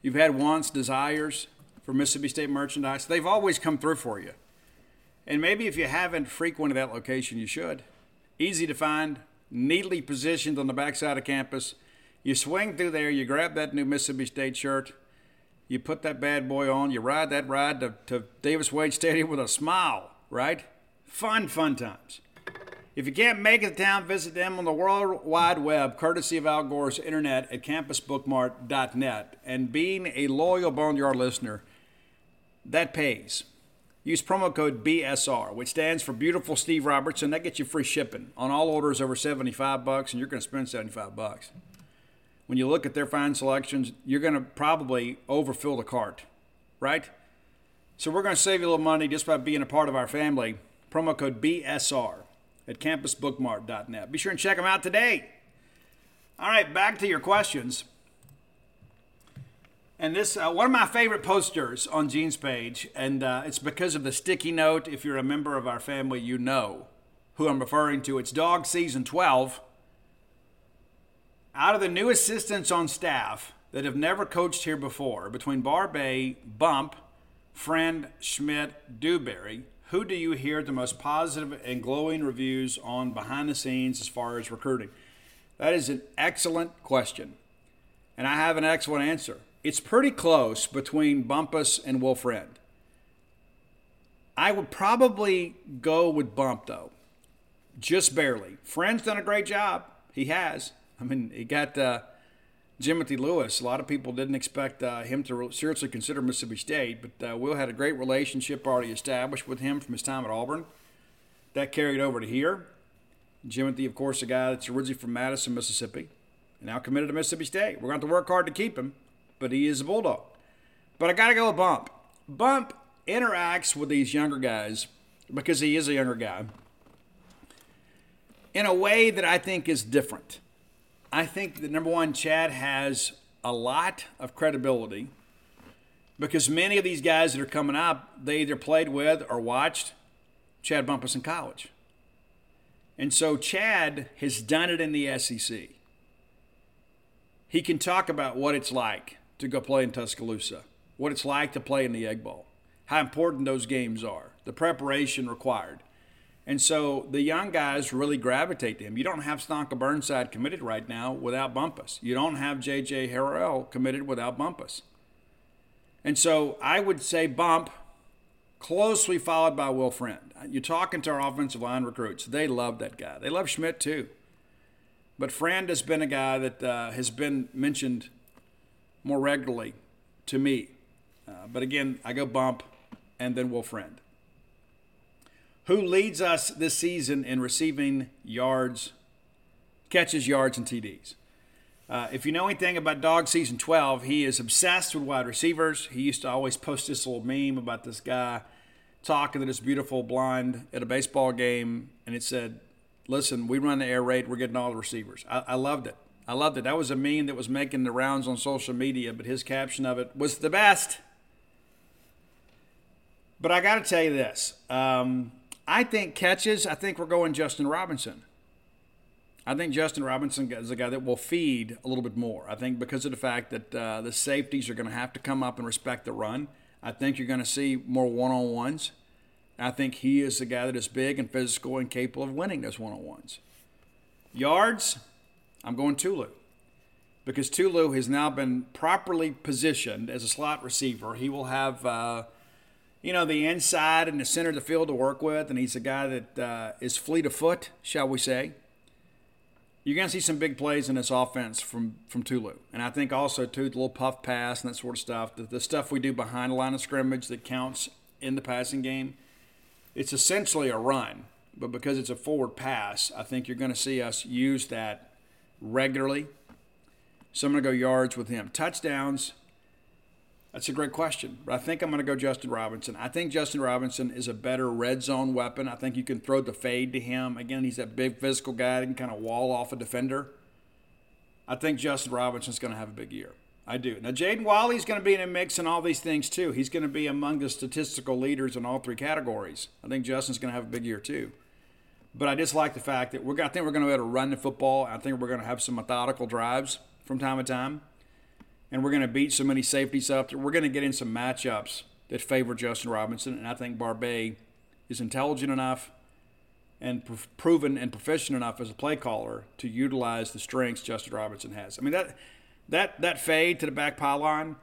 You've had wants, desires for Mississippi State merchandise. They've always come through for you. And maybe if you haven't frequented that location, you should. Easy to find, neatly positioned on the backside of campus. You swing through there, you grab that new Mississippi State shirt, you put that bad boy on, you ride that ride to, to Davis Wade Stadium with a smile, right? Fun, fun times. If you can't make it to town, visit them on the World Wide Web, courtesy of Al Gore's internet at campusbookmart.net. And being a loyal Boneyard listener, that pays. Use promo code BSR, which stands for Beautiful Steve Robertson. That gets you free shipping on all orders over 75 bucks, and you're going to spend 75 bucks. When you look at their fine selections, you're going to probably overfill the cart, right? So we're going to save you a little money just by being a part of our family. Promo code BSR at campusbookmart.net. Be sure and check them out today. All right, back to your questions. And this, uh, one of my favorite posters on Gene's page, and uh, it's because of the sticky note. If you're a member of our family, you know who I'm referring to. It's Dog Season 12. Out of the new assistants on staff that have never coached here before, between Barbay, Bump, Friend, Schmidt, Dewberry, who do you hear the most positive and glowing reviews on behind the scenes as far as recruiting? That is an excellent question. And I have an excellent answer. It's pretty close between Bumpus and Will Friend. I would probably go with Bump, though. Just barely. Friend's done a great job. He has. I mean, he got uh, Timothy Lewis. A lot of people didn't expect uh, him to seriously consider Mississippi State, but uh, Will had a great relationship already established with him from his time at Auburn. That carried over to here. Timothy, of course, a guy that's originally from Madison, Mississippi, and now committed to Mississippi State. We're going to have to work hard to keep him, but he is a Bulldog. But I got to go with Bump. Bump interacts with these younger guys because he is a younger guy in a way that I think is different. I think that number one, Chad has a lot of credibility because many of these guys that are coming up, they either played with or watched Chad Bumpus in college. And so Chad has done it in the SEC. He can talk about what it's like to go play in Tuscaloosa, what it's like to play in the Egg Bowl, how important those games are, the preparation required. And so the young guys really gravitate to him. You don't have Stonka Burnside committed right now without Bumpus. You don't have J.J. Harrell committed without Bumpus. And so I would say Bump, closely followed by Will Friend. You're talking to our offensive line recruits. They love that guy. They love Schmidt too. But Friend has been a guy that uh, has been mentioned more regularly to me. Uh, but again, I go Bump and then Will Friend who leads us this season in receiving yards, catches, yards, and TDs. Uh, if you know anything about Dog Season 12, he is obsessed with wide receivers. He used to always post this little meme about this guy talking to this beautiful blonde at a baseball game, and it said, Listen, we run the air raid, we're getting all the receivers. I, I loved it. I loved it. That was a meme that was making the rounds on social media, but his caption of it was the best. But I got to tell you this. Um, I think catches, I think we're going Justin Robinson. I think Justin Robinson is a guy that will feed a little bit more. I think because of the fact that uh, the safeties are going to have to come up and respect the run, I think you're going to see more one on ones. I think he is a guy that is big and physical and capable of winning those one on ones. Yards, I'm going Tulu. Because Tulu has now been properly positioned as a slot receiver. He will have. Uh, you know, the inside and the center of the field to work with, and he's a guy that uh, is fleet of foot, shall we say. You're going to see some big plays in this offense from from Tulu, and I think also too the little puff pass and that sort of stuff, the, the stuff we do behind the line of scrimmage that counts in the passing game. It's essentially a run, but because it's a forward pass, I think you're going to see us use that regularly. So I'm going to go yards with him. Touchdowns, that's a great question. But I think I'm going to go Justin Robinson. I think Justin Robinson is a better red zone weapon. I think you can throw the fade to him. Again, he's that big physical guy that can kind of wall off a defender. I think Justin Robinson's going to have a big year. I do. Now, Jaden Walley's going to be in a mix in all these things too. He's going to be among the statistical leaders in all three categories. I think Justin's going to have a big year too. But I just like the fact that we're. I think we're going to be able to run the football. I think we're going to have some methodical drives from time to time and we're going to beat so many safeties up. that We're going to get in some matchups that favor Justin Robinson, and I think Barbay is intelligent enough and proven and proficient enough as a play caller to utilize the strengths Justin Robinson has. I mean that that that fade to the back pylon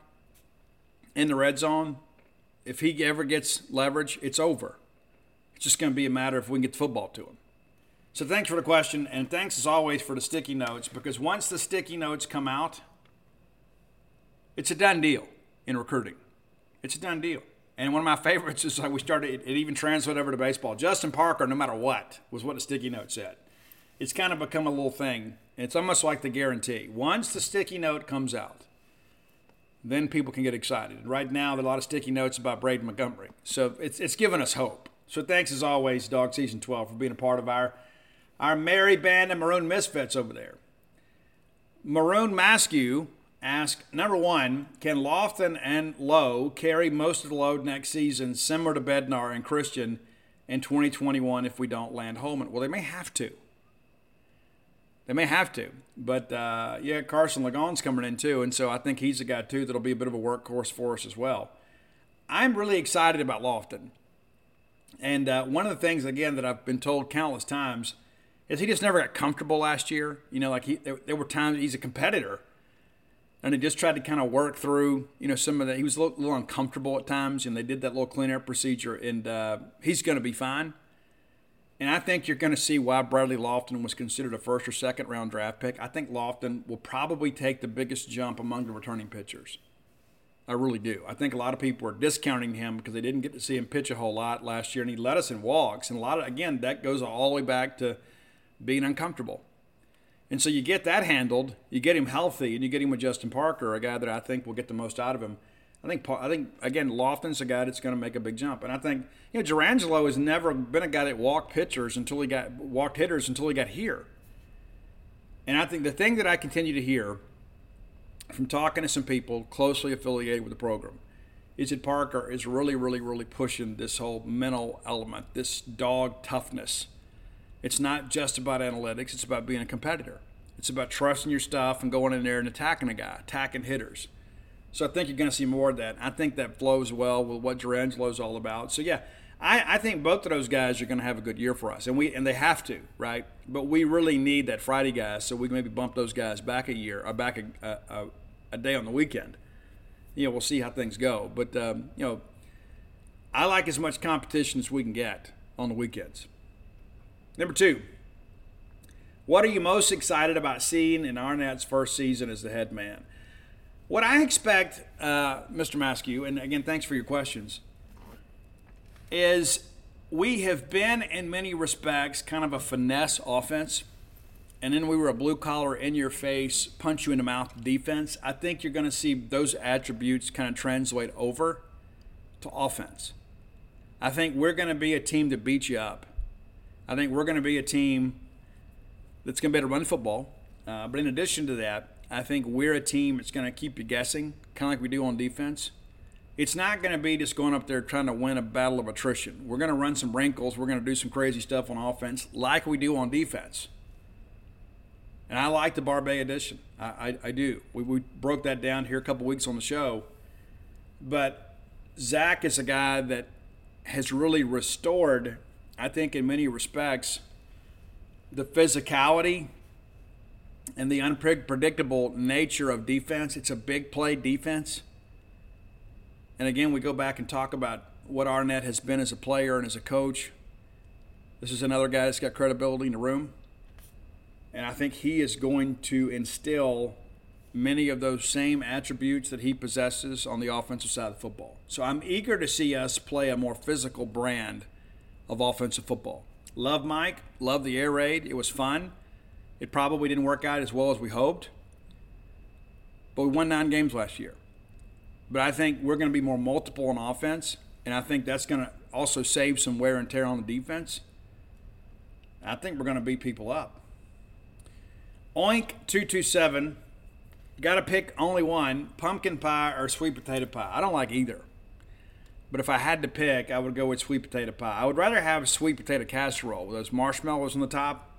in the red zone, if he ever gets leverage, it's over. It's just going to be a matter if we can get the football to him. So thanks for the question, and thanks as always for the sticky notes because once the sticky notes come out – it's a done deal in recruiting. It's a done deal. And one of my favorites is like we started, it, even translated over to baseball. Justin Parker, no matter what, was what the sticky note said. It's kind of become a little thing. It's almost like the guarantee. Once the sticky note comes out, then people can get excited. Right now, there are a lot of sticky notes about Braden Montgomery. So it's, it's given us hope. So thanks as always, Dog Season 12, for being a part of our, our merry band of Maroon Misfits over there. Maroon Maskew asked, number one, can Lofton and Lowe carry most of the load next season similar to Bednar and Christian in 2021 if we don't land Holman? Well, they may have to. They may have to. But uh, yeah, Carson Lagon's coming in too, and so I think he's a guy too that'll be a bit of a workhorse for us as well. I'm really excited about Lofton. And uh, one of the things, again, that I've been told countless times is he just never got comfortable last year. You know, like he, there, there were times he's a competitor, and he just tried to kind of work through, you know, some of that. He was a little, little uncomfortable at times, and they did that little clean air procedure, and uh, he's going to be fine. And I think you're going to see why Bradley Lofton was considered a first or second round draft pick. I think Lofton will probably take the biggest jump among the returning pitchers. I really do. I think a lot of people are discounting him because they didn't get to see him pitch a whole lot last year, and he led us in walks. And a lot of, again, that goes all the way back to being uncomfortable. And so you get that handled, you get him healthy, and you get him with Justin Parker, a guy that I think will get the most out of him. I think I think again Lofton's a guy that's going to make a big jump, and I think you know Jurrangelo has never been a guy that walked pitchers until he got walked hitters until he got here. And I think the thing that I continue to hear from talking to some people closely affiliated with the program is that Parker is really, really, really pushing this whole mental element, this dog toughness. It's not just about analytics; it's about being a competitor. It's about trusting your stuff and going in there and attacking a guy, attacking hitters. So I think you're going to see more of that. I think that flows well with what is all about. So yeah, I, I think both of those guys are going to have a good year for us, and we and they have to, right? But we really need that Friday guy, so we can maybe bump those guys back a year or back a, a, a day on the weekend. You know, we'll see how things go. But um, you know, I like as much competition as we can get on the weekends. Number two, what are you most excited about seeing in Arnett's first season as the head man? What I expect, uh, Mr. Maskew, and again, thanks for your questions, is we have been, in many respects, kind of a finesse offense. And then we were a blue collar, in your face, punch you in the mouth defense. I think you're going to see those attributes kind of translate over to offense. I think we're going to be a team to beat you up. I think we're going to be a team that's going to be able to run football. Uh, but in addition to that, I think we're a team that's going to keep you guessing, kind of like we do on defense. It's not going to be just going up there trying to win a battle of attrition. We're going to run some wrinkles. We're going to do some crazy stuff on offense, like we do on defense. And I like the Barbay addition. I, I, I do. We, we broke that down here a couple weeks on the show. But Zach is a guy that has really restored, I think, in many respects, the physicality and the unpredictable nature of defense. It's a big play defense. And again, we go back and talk about what Arnett has been as a player and as a coach. This is another guy that's got credibility in the room. And I think he is going to instill many of those same attributes that he possesses on the offensive side of football. So I'm eager to see us play a more physical brand of offensive football. Love Mike, love the air raid. It was fun. It probably didn't work out as well as we hoped, but we won nine games last year. But I think we're going to be more multiple on offense, and I think that's going to also save some wear and tear on the defense. I think we're going to beat people up. Oink two two seven. Got to pick only one: pumpkin pie or sweet potato pie. I don't like either. But if I had to pick, I would go with sweet potato pie. I would rather have sweet potato casserole with those marshmallows on the top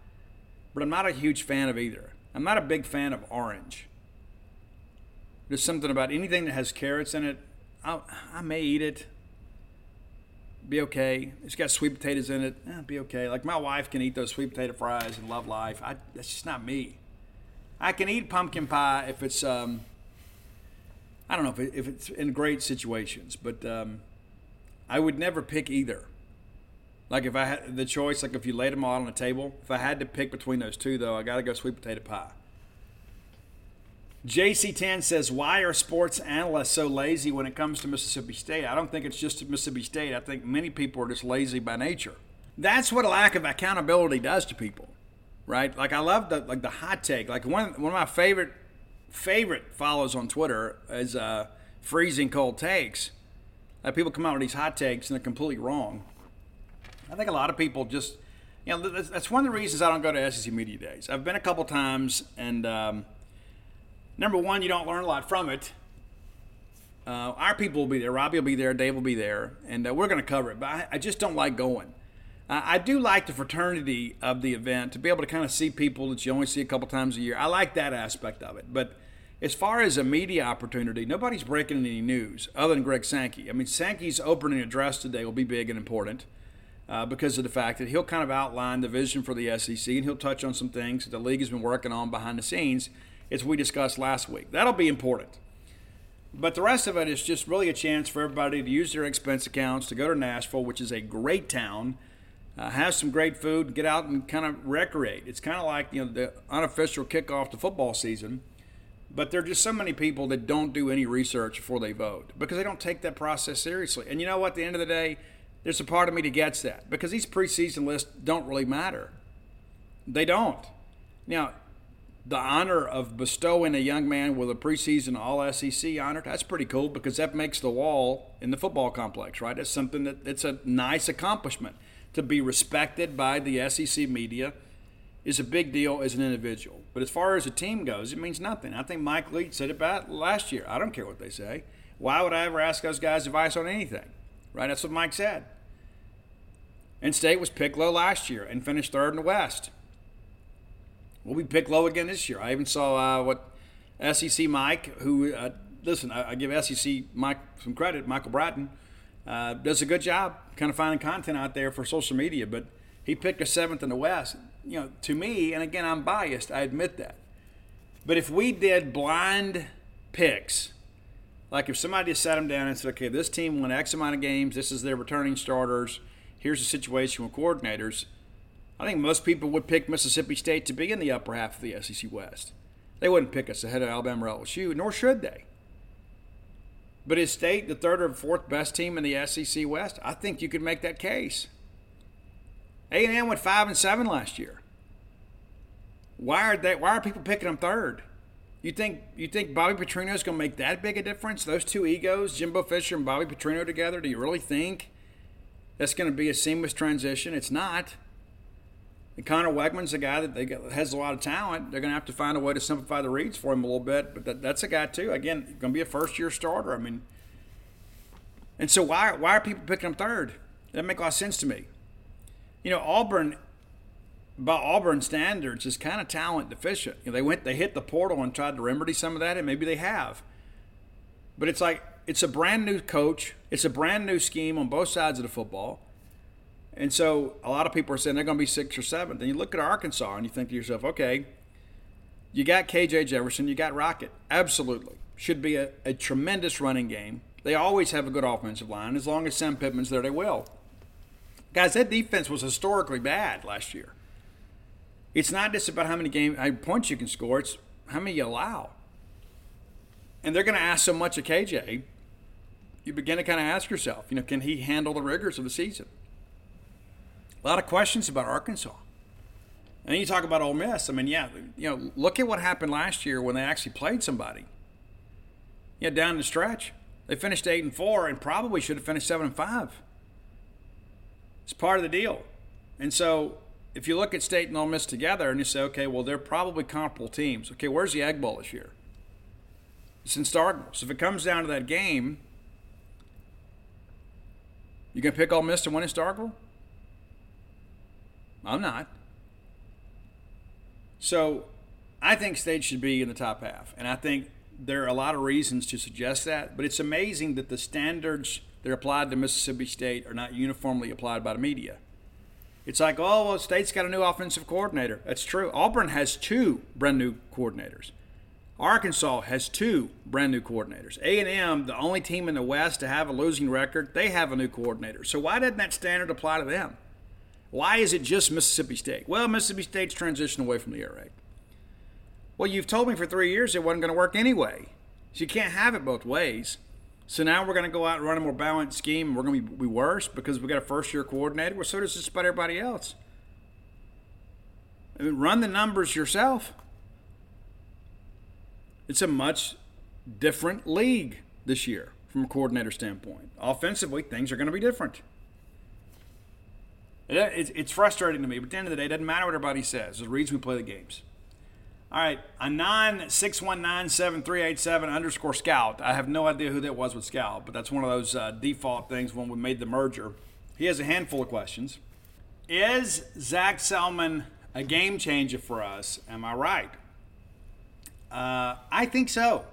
but I'm not a huge fan of either. I'm not a big fan of orange. There's something about anything that has carrots in it. I, I may eat it. Be okay. It's got sweet potatoes in it. Eh, be okay. Like my wife can eat those sweet potato fries and love life. I, that's just not me. I can eat pumpkin pie if it's um, I don't know if, it, if it's in great situations, but um, I would never pick either. Like if I had the choice, like if you laid them all on a table, if I had to pick between those two, though, I got to go sweet potato pie. JC10 says, Why are sports analysts so lazy when it comes to Mississippi State? I don't think it's just Mississippi State. I think many people are just lazy by nature. That's what a lack of accountability does to people, right? Like I love the like the hot take. Like one one of my favorite favorite follows on Twitter is uh, freezing cold takes. Like people come out with these hot takes and they're completely wrong. I think a lot of people just, you know, that's one of the reasons I don't go to SEC media days. I've been a couple times, and um, number one, you don't learn a lot from it. Uh, our people will be there. Robbie will be there. Dave will be there, and uh, we're going to cover it. But I, I, just don't like going. Uh, I do like the fraternity of the event to be able to kind of see people that you only see a couple times a year. I like that aspect of it. But as far as a media opportunity, nobody's breaking any news other than Greg Sankey. I mean, Sankey's opening address today will be big and important. Uh, because of the fact that he'll kind of outline the vision for the SEC and he'll touch on some things that the league has been working on behind the scenes, as we discussed last week. That'll be important. But the rest of it is just really a chance for everybody to use their expense accounts to go to Nashville, which is a great town, uh, have some great food, get out and kind of recreate. It's kind of like you know the unofficial kickoff to football season. But there are just so many people that don't do any research before they vote because they don't take that process seriously. And you know what? At the end of the day, there's a part of me that gets that because these preseason lists don't really matter. They don't. Now, the honor of bestowing a young man with a preseason All SEC honor, that's pretty cool because that makes the wall in the football complex, right? It's something that it's a nice accomplishment. To be respected by the SEC media is a big deal as an individual. But as far as a team goes, it means nothing. I think Mike Leach said it about last year. I don't care what they say. Why would I ever ask those guys advice on anything? Right? That's what Mike said. And State was picked low last year and finished third in the West. We'll be picked low again this year. I even saw uh, what SEC Mike, who, uh, listen, I, I, give SEC Mike some credit, Michael Bratton, uh, does a good job kind of finding content out there for social media, but he picked a seventh in the West. You know, to me, and again, I'm biased, I admit that. But if we did blind picks, like if somebody just sat them down and said, okay, this team won X amount of games, this is their returning starters, here's the situation with coordinators – I think most people would pick Mississippi State to be in the upper half of the SEC West. They wouldn't pick us ahead of Alabama or LSU, nor should they. But is State the third or fourth best team in the SEC West? I think you could make that case. A&M went five and seven last year. Why are they? Why are people picking them third? You think you think Bobby Petrino is going to make that big a difference? Those two egos, Jimbo Fisher and Bobby Petrino together. Do you really think that's going to be a seamless transition? It's not. And Conner Weigman's a guy that they got, has a lot of talent. They're going to have to find a way to simplify the reads for him a little bit. But that, that's a guy too. Again, going to be a first year starter. I mean, and so why why are people picking him third? That make a lot of sense to me. You know, Auburn, by Auburn standards, is kind of talent deficient. You know, they went they hit the portal and tried to remedy some of that, and maybe they have. But it's like it's a brand new coach. It's a brand new scheme on both sides of the football. And so a lot of people are saying they're going to be sixth or seventh. And you look at Arkansas and you think to yourself, okay, you got KJ Jefferson, you got Rocket. Absolutely. Should be a, a tremendous running game. They always have a good offensive line. As long as Sam Pittman's there, they will. Guys, that defense was historically bad last year. It's not just about how many game how points you can score, it's how many you allow. And they're going to ask so much of KJ. You begin to kind of ask yourself, you know, can he handle the rigors of the season? A lot of questions about Arkansas. And then you talk about Ole Miss. I mean, yeah, you know, look at what happened last year when they actually played somebody. Yeah, down the stretch, they finished eight and four, and probably should have finished seven and five. It's part of the deal. And so, if you look at State and Ole Miss together, and you say, okay, well, they're probably comparable teams. Okay, where's the Egg Bowl this year? It's in Starkville. So if it comes down to that game, you gonna pick Ole Miss to win in Starkville? I'm not. So I think State should be in the top half. And I think there are a lot of reasons to suggest that. But it's amazing that the standards that are applied to Mississippi State are not uniformly applied by the media. It's like, oh, well, State's got a new offensive coordinator. That's true. Auburn has two brand new coordinators. Arkansas has two brand new coordinators. A&M, the only team in the West to have a losing record, they have a new coordinator. So why doesn't that standard apply to them? Why is it just Mississippi State? Well, Mississippi State's transitioned away from the air raid. Well, you've told me for three years it wasn't going to work anyway. So you can't have it both ways. So now we're going to go out and run a more balanced scheme. We're going to be worse because we got a first year coordinator. Well, so does just about everybody else. I mean, run the numbers yourself. It's a much different league this year from a coordinator standpoint. Offensively, things are going to be different. It's frustrating to me, but at the end of the day, it doesn't matter what everybody says. It's the reason we play the games. All right, a nine six one nine seven three eight seven underscore scout. I have no idea who that was with scout, but that's one of those uh, default things when we made the merger. He has a handful of questions. Is Zac Selmon a game changer for us? Am I right? Uh, I think so.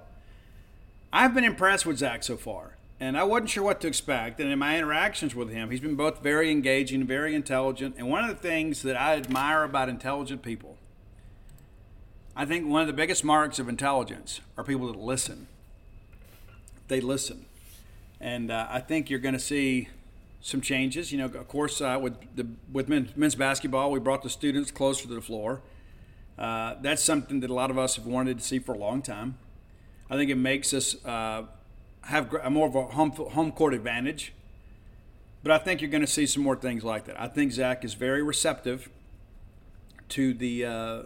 I've been impressed with Zac so far, and I wasn't sure what to expect. And in my interactions with him, he's been both very engaging, very intelligent. And one of the things that I admire about intelligent people I think one of the biggest marks of intelligence are people that listen. They listen. And uh, I think you're going to see some changes. You know, of course, uh, with, the, with men's basketball, we brought the students closer to the floor. Uh, that's something that a lot of us have wanted to see for a long time. I think it makes us uh, have a more of a home, home court advantage. But I think you're going to see some more things like that. I think Zac is very receptive to the uh,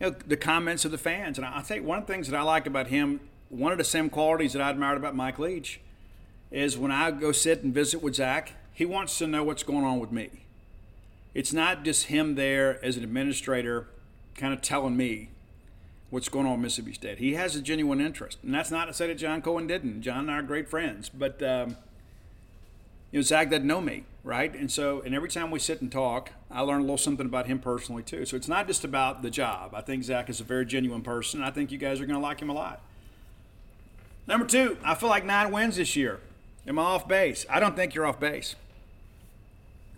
you know, the comments of the fans. And I think one of the things that I like about him, one of the same qualities that I admired about Mike Leach, is when I go sit and visit with Zac, he wants to know what's going on with me. It's not just him there as an administrator kind of telling me what's going on with Mississippi State. He has a genuine interest. And that's not to say that John Cohen didn't. John and I are great friends. But, um, you know, Zac doesn't know me right? And so, and every time we sit and talk, I learn a little something about him personally too. So it's not just about the job. I think Zac is a very genuine person. I think you guys are going to like him a lot. Number two, I feel like nine wins this year. Am I off base? I don't think you're off base.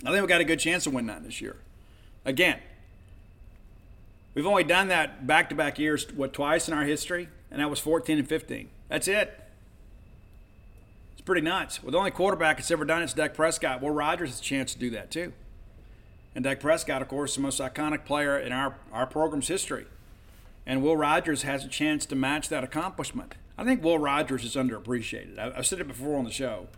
I think we got a good chance to win nine this year. Again, we've only done that back-to-back years, what twice in our history, and that was 14 and 15. That's it pretty nuts. With the only quarterback that's ever done it is Dak Prescott. Will Rogers has a chance to do that too. And Dak Prescott, of course, the most iconic player in our, our program's history. And Will Rogers has a chance to match that accomplishment. I think Will Rogers is underappreciated. I, have said it before on the show.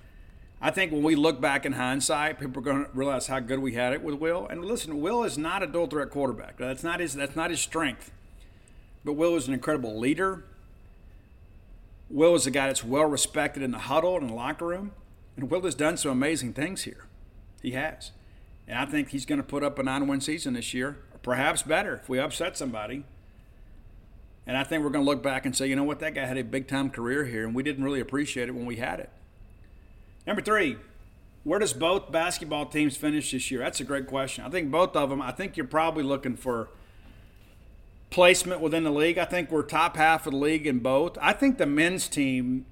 I think when we look back in hindsight, people are going to realize how good we had it with Will. And listen, Will is not a dual threat quarterback. That's not his. That's not his strength. But Will is an incredible leader. Will is a guy that's well respected in the huddle and the locker room. And Will has done some amazing things here. He has. And I think he's going to put up a nine win season this year, or perhaps better if we upset somebody. And I think we're going to look back and say, you know what, that guy had a big time career here, and we didn't really appreciate it when we had it. Number three, where does both basketball teams finish this year? That's a great question. I think both of them, I think you're probably looking for placement within the league. I think we're top half of the league in both. I think the men's team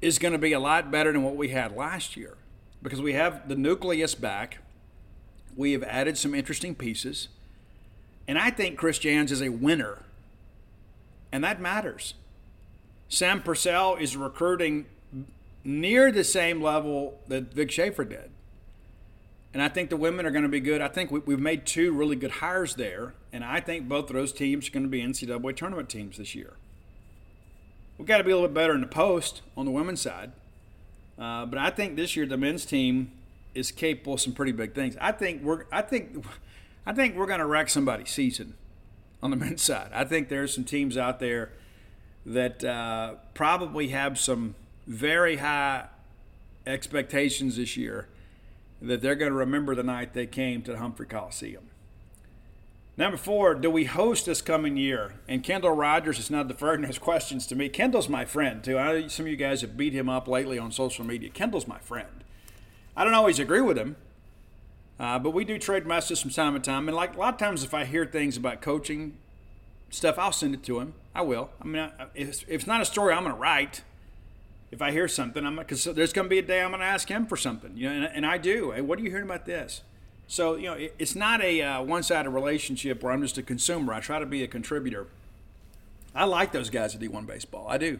is going to be a lot better than what we had last year because we have the nucleus back. We have added some interesting pieces. And I think Chris Jans is a winner. And that matters. Sam Purcell is recruiting near the same level that Vic Schaefer did. And I think the women are going to be good. I think we, have made two really good hires there. And I think both of those teams are going to be NCAA tournament teams this year. We've got to be a little bit better in the post on the women's side. Uh, but I think this year the men's team is capable of some pretty big things. I think we're I think I think we're going to wreck somebody's season on the men's side. I think there's some teams out there that uh, probably have some very high expectations this year that they're going to remember the night they came to the Humphrey Coliseum. Number four, do we host this coming year? And Kendall Rogers is now deferring his questions to me. Kendall's my friend, too. I some of you guys have beat him up lately on social media. Kendall's my friend. I don't always agree with him, uh, but we do trade messages from time to time. And like a lot of times, if I hear things about coaching stuff, I'll send it to him. I will. I mean, if it's not a story I'm going to write, if I hear something, I'm because there's going to be a day I'm going to ask him for something, you know, and, and I do. Hey, what are you hearing about this? So you know, it, it's not a uh, one-sided relationship where I'm just a consumer. I try to be a contributor. I like those guys at D1 baseball. I do.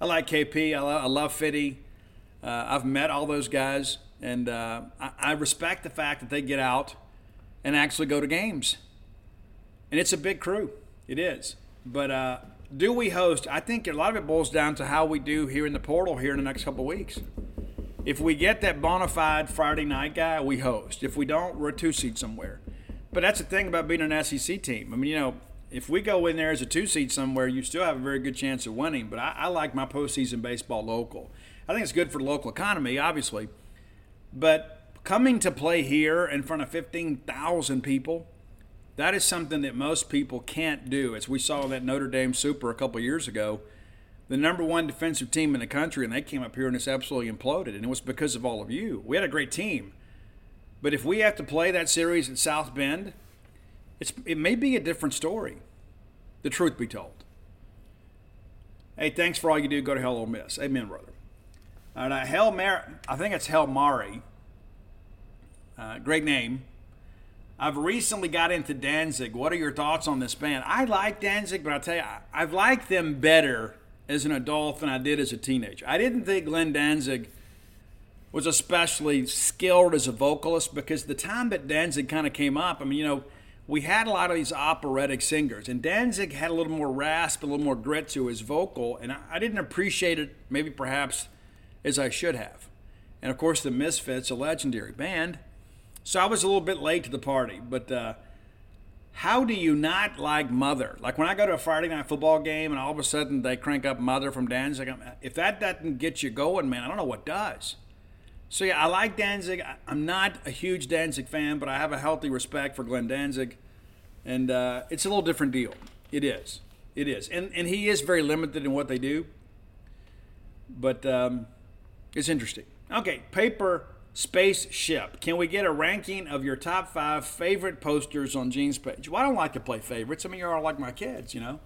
I like KP. I, lo- I love Fitty. Uh, I've met all those guys, and uh, I-, I respect the fact that they get out and actually go to games. And it's a big crew. It is. But uh, do we host? I think a lot of it boils down to how we do here in the portal here in the next couple weeks. If we get that bona fide Friday night guy, we host. If we don't, we're a two seed somewhere. But that's the thing about being an SEC team. I mean, you know, if we go in there as a two seed somewhere, you still have a very good chance of winning. But I, I like my postseason baseball local. I think it's good for the local economy, obviously. But coming to play here in front of 15,000 people, that is something that most people can't do. As we saw that Notre Dame Super a couple years ago, the number one defensive team in the country, and they came up here and it's absolutely imploded. And it was because of all of you. We had a great team. But if we have to play that series at South Bend, it's, it may be a different story, the truth be told. Hey, thanks for all you do. Go to Hell Ole Miss. Amen, brother. All right, Hell Mar- I think it's Hell Mari. Uh, great name. I've recently got into Danzig. What are your thoughts on this band? I like Danzig, but I'll tell you, I've liked them better as an adult than I did as a teenager. I didn't think Glenn Danzig was especially skilled as a vocalist because the time that Danzig kind of came up, I mean, you know, we had a lot of these operatic singers, and Danzig had a little more rasp, a little more grit to his vocal, and I, didn't appreciate it maybe perhaps as I should have. And of course, the Misfits, a legendary band. So I was a little bit late to the party, but uh, how do you not like Mother? Like when I go to a Friday night football game and all of a sudden they crank up Mother from Danzig, if that doesn't get you going, man, I don't know what does. So yeah, I like Danzig. I'm not a huge Danzig fan, but I have a healthy respect for Glenn Danzig, and uh, it's a little different deal. It is, it is, and and he is very limited in what they do, but um, it's interesting. Okay, paper spaceship. Can we get a ranking of your top five favorite posters on Gene's page? Well, I don't like to play favorites. I mean, you're all like my kids, you know.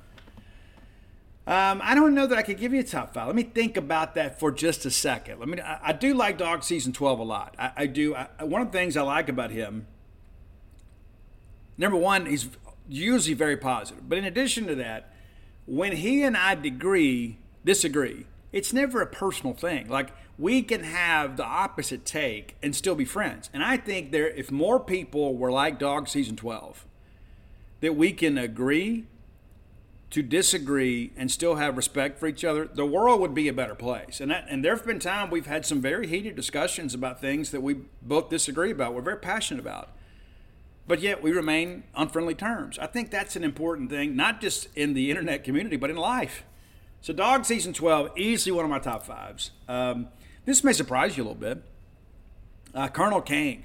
Um, I don't know that I could give you a top five. Let me think about that for just a second. Let me. I, I do like Dog Season 12 a lot. I, I do. I, one of the things I like about him, number one, he's usually very positive. But in addition to that, when he and I degree, disagree, it's never a personal thing. Like we can have the opposite take and still be friends. And I think there, if more people were like Dog Season 12, that we can agree to disagree and still have respect for each other, the world would be a better place. And that, and there have been times we've had some very heated discussions about things that we both disagree about. We're very passionate about. But yet we remain on friendly terms. I think that's an important thing, not just in the internet community, but in life. So, Dog Season 12, easily one of my top fives. Um, this may surprise you a little bit. Uh, Colonel King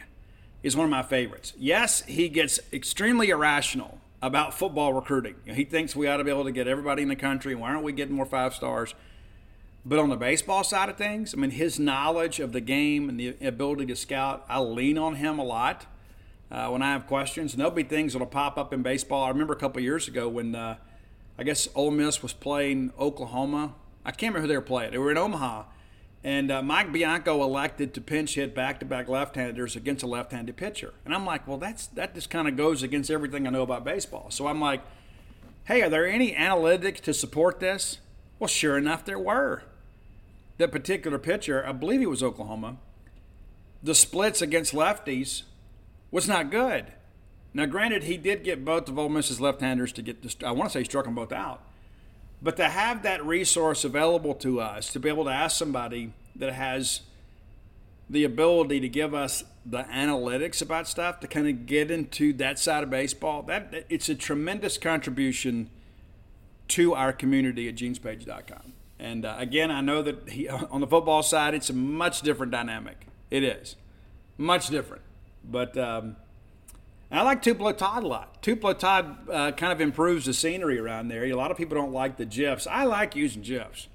is one of my favorites. Yes, he gets extremely irrational about football recruiting. You know, he thinks we ought to be able to get everybody in the country. Why aren't we getting more five stars? But on the baseball side of things, I mean, his knowledge of the game and the ability to scout, I lean on him a lot uh, when I have questions. And there'll be things that'll pop up in baseball. I remember a couple years ago when uh, I guess Ole Miss was playing Oklahoma. I can't remember who they were playing. They were in Omaha and uh, Mike Bianco elected to pinch hit back-to-back left-handers against a left-handed pitcher. And I'm like, well, that's that just kind of goes against everything I know about baseball. So I'm like, hey, are there any analytics to support this? Well, sure enough, there were. That particular pitcher, I believe he was Oklahoma, the splits against lefties was not good. Now, granted, he did get both of Ole Miss's left-handers to get. I want to say he struck them both out. But to have that resource available to us, to be able to ask somebody that has the ability to give us the analytics about stuff to kind of get into that side of baseball, that it's a tremendous contribution to our community at genespage.com. And uh, again, I know that he, on the football side, it's a much different dynamic. It is much different, but. Um, I like Tupelo Todd a lot. Tupelo Todd uh, kind of improves the scenery around there. A lot of people don't like the GIFs. I like using GIFs.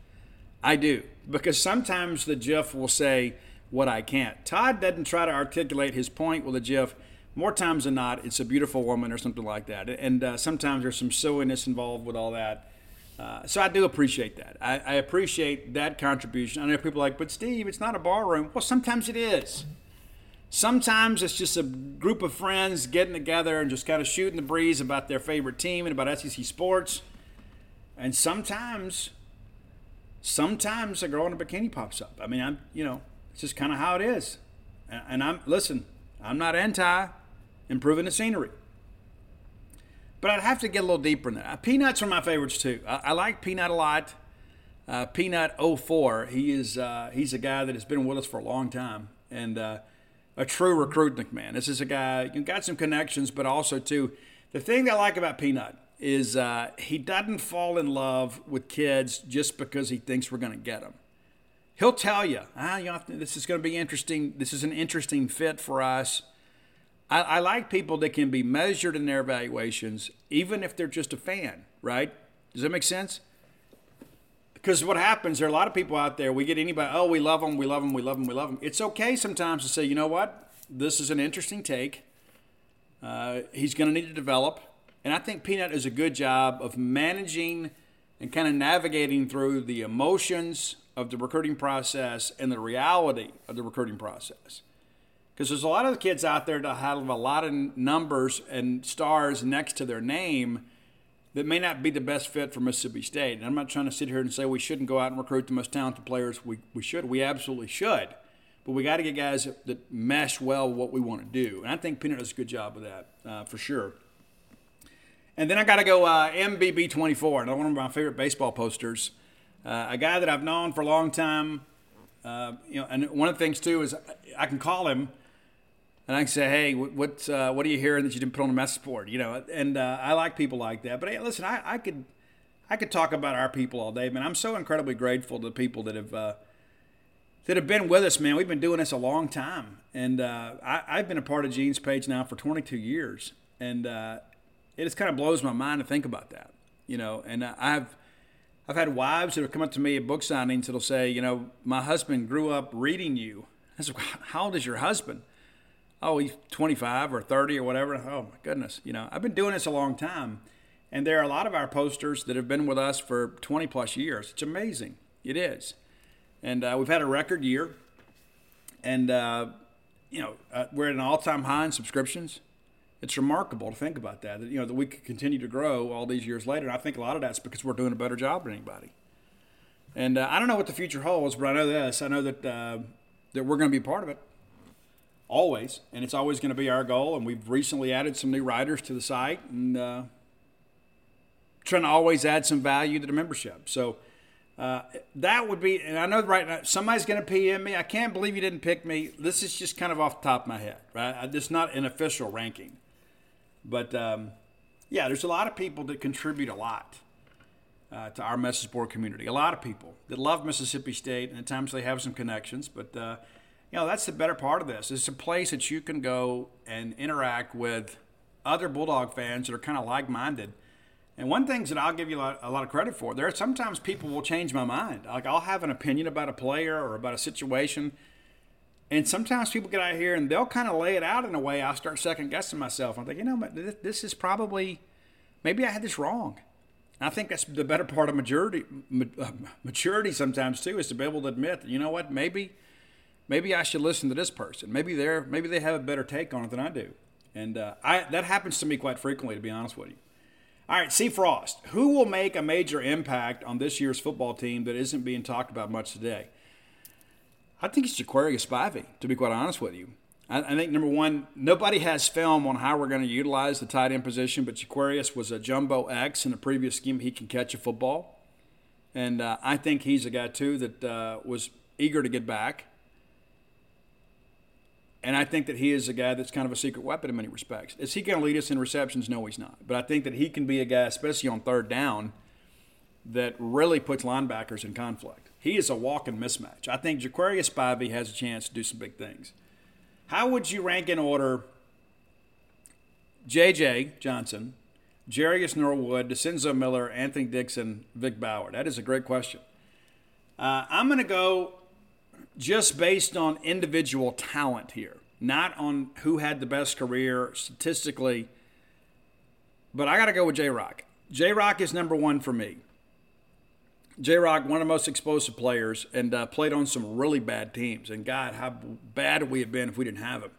I do. Because sometimes the GIF will say what I can't. Todd doesn't try to articulate his point with a GIF. More times than not, it's a beautiful woman or something like that. And uh, sometimes there's some silliness involved with all that. Uh, so I do appreciate that. I, I appreciate that contribution. I know people are like, but Steve, it's not a bar room. Well, sometimes it is. Sometimes it's just a group of friends getting together and just kind of shooting the breeze about their favorite team and about SEC sports. And sometimes, sometimes a girl in a bikini pops up. I mean, I'm, you know, it's just kind of how it is. And I'm, listen, I'm not anti improving the scenery. But I'd have to get a little deeper in that. Uh, Peanut's are my favorites too. I, I like Peanut a lot. Uh, Peanut 04, he is, uh, he's a guy that has been with us for a long time. And, uh, a true recruitment man. This is a guy who got some connections, but also too, the thing I like about Peanut, is uh, he doesn't fall in love with kids just because he thinks we're going to get them. He'll tell you, ah, you know, this is going to be interesting. This is an interesting fit for us. I, I like people that can be measured in their evaluations, even if they're just a fan, right? Does that make sense? Because what happens, there are a lot of people out there, we get anybody, oh, we love them, we love them, we love them, we love them. It's okay sometimes to say, you know what? This is an interesting take. Uh, he's going to need to develop. And I think Peanut does a good job of managing and kind of navigating through the emotions of the recruiting process and the reality of the recruiting process. Because there's a lot of kids out there that have a lot of numbers and stars next to their name that may not be the best fit for Mississippi State. And I'm not trying to sit here and say we shouldn't go out and recruit the most talented players. We, we should. We absolutely should. But we got to get guys that, mesh well with what we want to do. And I think Peanut does a good job of that uh, for sure. And then I got to go uh, MBB24, another one of my favorite baseball posters. Uh, a guy that I've known for a long time. Uh, you know, and one of the things too is I can call him and I can say, "Hey, what uh, what are you hearing that you didn't put on the message board?" You know, and uh, I like people like that. But hey, listen, I, I could I could talk about our people all day, man. I'm so incredibly grateful to the people that have uh, that have been with us, man. We've been doing this a long time, and uh, I, have been a part of Gene's page now for 22 years, and uh, it just kind of blows my mind to think about that, you know. And I've I've had wives that have come up to me at book signings that'll say, you know, my husband grew up reading you. I said, how old is your husband? Oh, he's 25 or 30 or whatever. Oh my goodness, you know, I've been doing this a long time, and there are a lot of our posters that have been with us for 20 plus years. It's amazing. It is, and uh, we've had a record year, and uh, you know, uh, we're at an all-time high in subscriptions. It's remarkable to think about that. That you know that we could continue to grow all these years later. And I think a lot of that's because we're doing a better job than anybody. And uh, I don't know what the future holds, but I know this. I know that uh, that we're going to be part of it always, and it's always going to be our goal. And we've recently added some new writers to the site, and uh, trying to always add some value to the membership. So uh, that would be, and I know right now somebody's going to PM me. I can't believe you didn't pick me. This is just kind of off the top of my head, right? It's not an official ranking, but um, yeah, there's a lot of people that contribute a lot. Uh, to our message board community, a lot of people that love Mississippi State, and at times they have some connections, but uh, you know, that's the better part of this. It's a place that you can go and interact with other Bulldog fans that are kind of like minded. And one thing that I'll give you a lot, a lot, of credit for, there are sometimes people will change my mind. Like I'll have an opinion about a player or about a situation. And sometimes people get out here and they'll kind of lay it out in a way I start second guessing myself. I'm thinking, you know, this is probably, maybe I had this wrong. I think that's the better part of maturity, uh, maturity sometimes too, is to be able to admit you know what, maybe – maybe I should listen to this person. Maybe they're maybe they have a better take on it than I do. And uh, I that happens to me quite frequently, to be honest with you. All right, C. Frost. Who will make a major impact on this year's football team that isn't being talked about much today? I think it's Jaquarius Spivey, to be quite honest with you. I, I, think number one, nobody has film on how we're going to utilize the tight end position, but Jaquarius was a jumbo X in a previous scheme. He can catch a football, and uh, I think he's a guy too that uh, was eager to get back. And I think that he is a guy that's kind of a secret weapon in many respects. Is he going to lead us in receptions? No, he's not. But I think that he can be a guy, especially on third down, that really puts linebackers in conflict. He is a walking mismatch. I think Jaquarius Spivey has a chance to do some big things. How would you rank in order J.J. Johnson, Jerious Norwood, Dicenzo Miller, Anthony Dixon, Vic Ballard? That is a great question. Uh, I'm going to go just based on individual talent here, not on who had the best career statistically. But I got to go with J Rock. J Rock is number one for me. J Rock, one of the most explosive players, and uh, played on some really bad teams. And God, how bad would we have been if we didn't have him?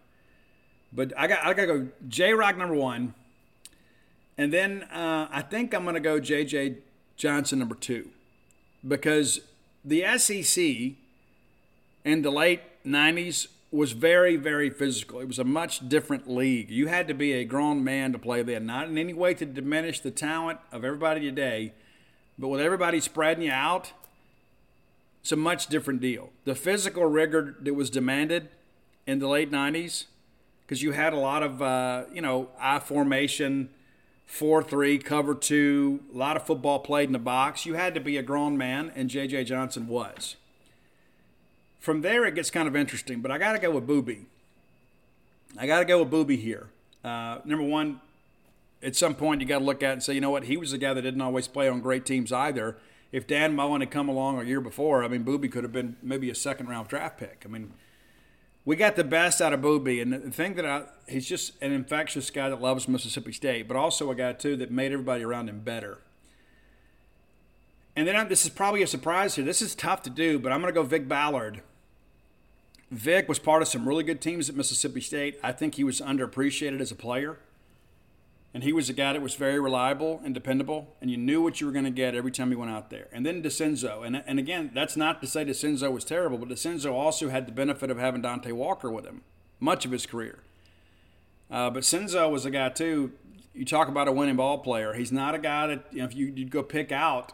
But I got I got to go J Rock number one, and then uh, I think I'm going to go J J Johnson number two, because the SEC in the late 90s was very, very physical. It was a much different league. You had to be a grown man to play then, not in any way to diminish the talent of everybody today, but with everybody spreading you out, it's a much different deal. The physical rigor that was demanded in the late 90s, because you had a lot of, uh, you know, I formation, 4 3, cover two, a lot of football played in the box. You had to be a grown man, and J.J. Johnson was. From there, it gets kind of interesting, but I got to go with Boobie. I got to go with Boobie here. Uh, number one, at some point, you got to look at and say, you know what, he was a guy that didn't always play on great teams either. If Dan Mullen had come along a year before, I mean, Boobie could have been maybe a second round draft pick. I mean, we got the best out of Boobie. and the thing that I, he's just an infectious guy that loves Mississippi State, but also a guy too that made everybody around him better. And then I, this is probably a surprise here. This is tough to do, but I'm going to go Vic Ballard. Vic was part of some really good teams at Mississippi State. I think he was underappreciated as a player. And he was a guy that was very reliable and dependable, and you knew what you were going to get every time he went out there. And then Dicenzo. And, and again, that's not to say Dicenzo was terrible, but Dicenzo also had the benefit of having Dontae Walker with him much of his career. Uh, but Cinzo was a guy, too. You talk about a winning ball player. He's not a guy that, you know, if you, would go pick out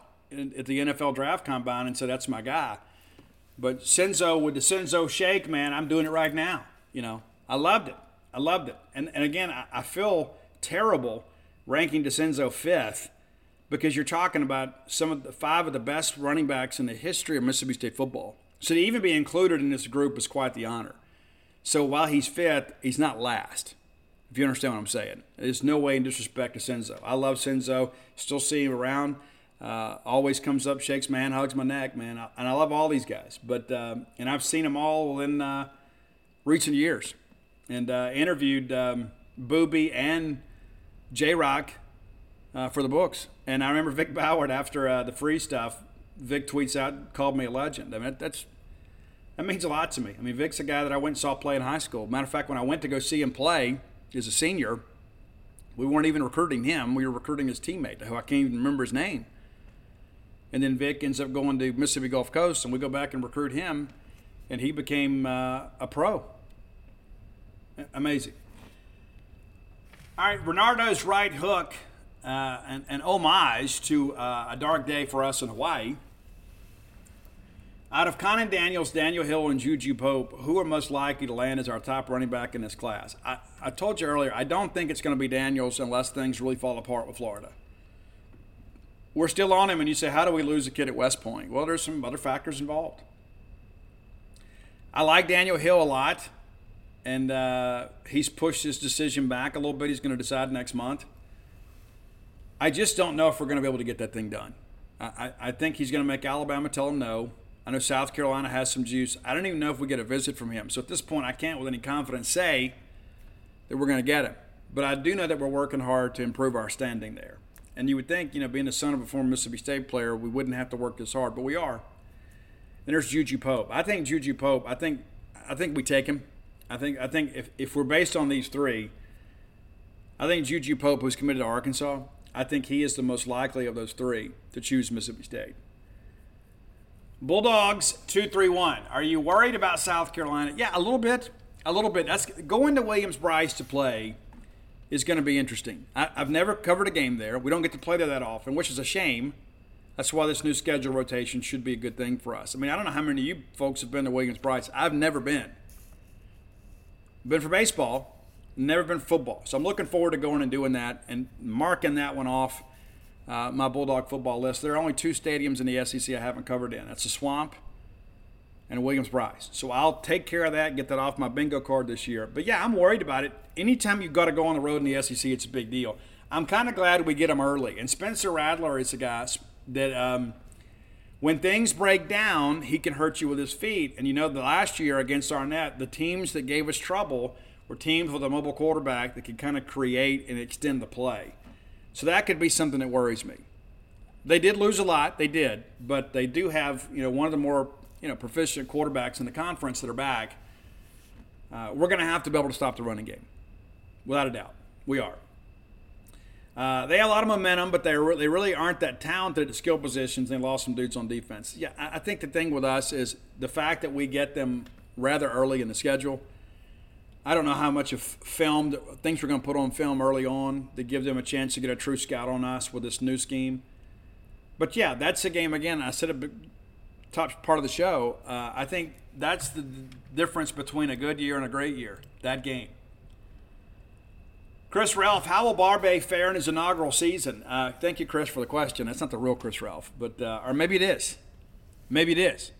at the NFL draft combine and said, that's my guy. But Senzo with the Senzo shake, man, I'm doing it right now. You know, I loved it. I loved it. And, and again, I, I feel terrible ranking Dicenzo fifth because you're talking about some of the five of the best running backs in the history of Mississippi State football. So to even be included in this group is quite the honor. So while he's fifth, he's not last. If you understand what I'm saying, there's no way in disrespect to Cinzo. I love Senzo. Still see him around. Uh, always comes up, shakes my hand, hugs my neck, man. And I love all these guys. But um, and I've seen them all in uh, recent years, and uh, interviewed um, Boobie and J Rock uh, for the books. And I remember Vic Ballard after uh, the free stuff. Vic tweets out, called me a legend. I mean, that's that means a lot to me. I mean, Vic's a guy that I went and saw play in high school. Matter of fact, when I went to go see him play as a senior, we weren't even recruiting him. We were recruiting his teammate, who I can't even remember his name. And then Vic ends up going to Mississippi Gulf Coast, and we go back and recruit him, and he became uh, a pro. Amazing. All right, Bernardo's right hook, uh, an, homage to uh, a dark day for us in Hawaii. Out of Conan Daniels, Daniel Hill, and Juju Pope, who are most likely to land as our top running back in this class? I, I told you earlier, I don't think it's going to be Daniels unless things really fall apart with Florida. We're still on him, and you say, How do we lose a kid at West Point? Well, there's some other factors involved. I like Daniel Hill a lot and uh, he's pushed his decision back a little bit. He's going to decide next month. I just don't know if we're going to be able to get that thing done. I, I think he's going to make Alabama tell him no. I know South Carolina has some juice. I don't even know if we get a visit from him. So at this point, I can't with any confidence say that we're going to get him. But I do know that we're working hard to improve our standing there. And you would think, you know, being the son of a former Mississippi State player, we wouldn't have to work this hard, but we are. And there's Juju Pope. I think Juju Pope. I think I think we take him. I think I think if, if we're based on these three, I think Juju Pope, who's committed to Arkansas, I think he is the most likely of those three to choose Mississippi State. Bulldogs two three one. Are you worried about South Carolina? Yeah, a little bit, a little bit. That's going to Williams-Brice to play is going to be interesting. I, I've never covered a game there. We don't get to play there that often, which is a shame. That's why this new schedule rotation should be a good thing for us. I mean, I don't know how many of you folks have been to Williams-Brice. I've never been. Been for baseball, never been football. So I'm looking forward to going and doing that and marking that one off uh, my Bulldog football list. There are only two stadiums in the SEC I haven't covered in. That's the Swamp and Williams-Brice. So I'll take care of that, get that off my bingo card this year. But yeah, I'm worried about it. Anytime you've got to go on the road in the SEC, it's a big deal. I'm kind of glad we get them early. And Spencer Rattler is a guy that um, when things break down, he can hurt you with his feet. And you know, the last year against Arnett, the teams that gave us trouble were teams with a mobile quarterback that could kind of create and extend the play. So that could be something that worries me. They did lose a lot, they did, but they do have you know one of the more you know proficient quarterbacks in the conference that are back. Uh, we're going to have to be able to stop the running game, without a doubt. We are. Uh, they have a lot of momentum, but they they really aren't that talented at skill positions. They lost some dudes on defense. Yeah, I, I think the thing with us is the fact that we get them rather early in the schedule. I don't know how much of film things we're going to put on film early on to give them a chance to get a true scout on us with this new scheme. But yeah, that's a game again. I said a top part of the show. Uh, I think that's the difference between a good year and a great year. That game Chris Ralph, how will Barbay fare in his inaugural season? Uh, thank you, Chris, for the question. That's not the real Chris Ralph, but uh, or maybe it is. Maybe it is.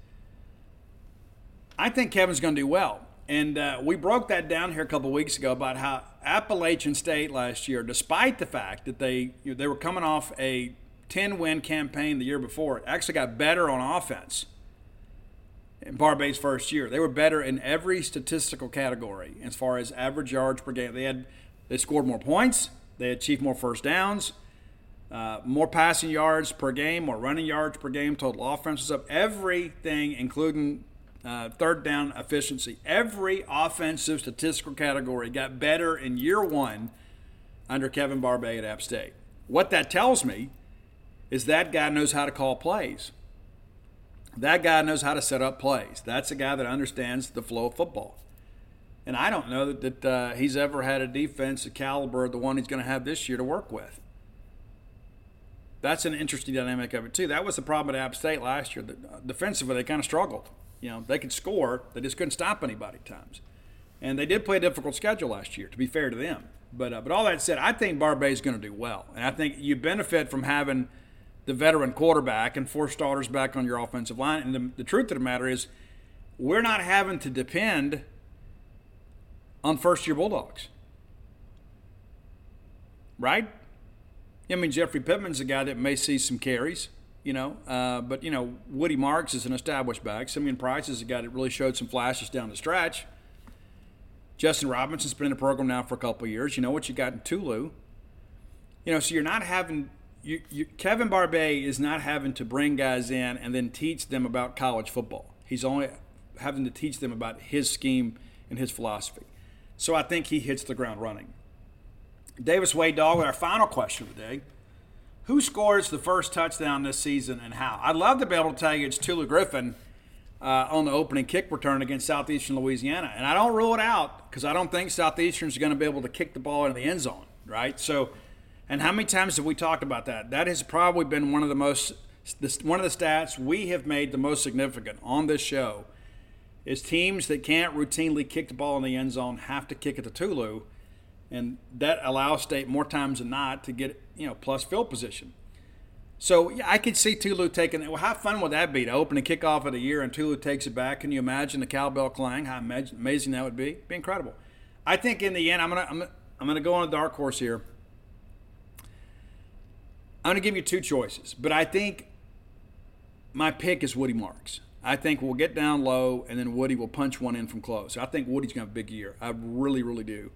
I think Kevin's going to do well. And uh, we broke that down here a couple weeks ago about how Appalachian State last year, despite the fact that they you know, they were coming off a 10 win campaign the year before, actually got better on offense in Barbay's first year. They were better in every statistical category as far as average yards per game. They had they scored more points, they achieved more first downs, uh, more passing yards per game, more running yards per game. Total offense was up. Everything, including uh, third down efficiency. Every offensive statistical category got better in year one under Kevin Barbay at App State. What that tells me is that guy knows how to call plays. That guy knows how to set up plays. That's a guy that understands the flow of football. And I don't know that, that uh, he's ever had a defense of caliber the one he's going to have this year to work with. That's an interesting dynamic of it, too. That was the problem at App State last year. The, uh, defensively, they kind of struggled. You know, they could score, they just couldn't stop anybody at times. And they did play a difficult schedule last year, to be fair to them. But, uh, but all that said, I think Barbay is going to do well. And I think you benefit from having the veteran quarterback and four starters back on your offensive line. And the, the truth of the matter is, we're not having to depend on first year Bulldogs. Right? I mean, Jeffrey Pittman's a guy that may see some carries you know. Uh, but you know, Woody Marks is an established back. Simeon Price is a guy that really showed some flashes down the stretch. Justin Robinson's been in the program now for a couple years. You know what you got in Tulu. You know, so you're not having you, you, Kevin Barbay is not having to bring guys in and then teach them about college football. He's only having to teach them about his scheme and his philosophy. So I think he hits the ground running. Davis Wade Dog, with our final question of the day. Who scores the first touchdown this season and how? I'd love to be able to tell you it's Tulu Griffin uh, on the opening kick return against Southeastern Louisiana. And I don't rule it out because I don't think Southeastern's going to be able to kick the ball into the end zone, right? So, and how many times have we talked about that? That has probably been one of the most, one of the stats we have made the most significant on this show is teams that can't routinely kick the ball in the end zone have to kick it to Tulu and that allows State more times than not to get you know plus field position. So yeah, I could see Tulu taking it. Well, how fun would that be to open a kickoff of the year and Tulu takes it back? Can you imagine the cowbell clang? How amazing that would be! Be incredible. I think in the end, I'm gonna I'm, I'm gonna go on a dark horse here. I'm gonna give you two choices, but I think my pick is Woody Marks. I think we'll get down low, and then Woody will punch one in from close. I think Woody's gonna have a big year. I really, really do.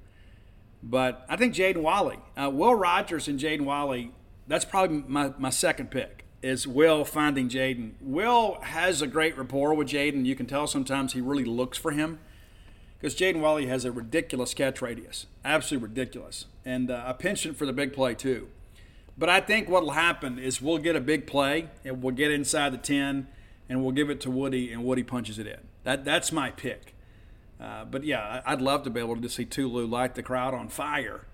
But I think Jaden Walley, uh, Will Rogers and Jaden Walley, that's probably my, my second pick is Will finding Jaden. Will has a great rapport with Jaden. You can tell sometimes he really looks for him because Jaden Walley has a ridiculous catch radius, absolutely ridiculous, and uh, a penchant for the big play too. But I think what will happen is we'll get a big play and we'll get inside the 10 and we'll give it to Woody and Woody punches it in. That, that's my pick. Uh, but yeah, I'd love to be able to see Tulu light the crowd on fire.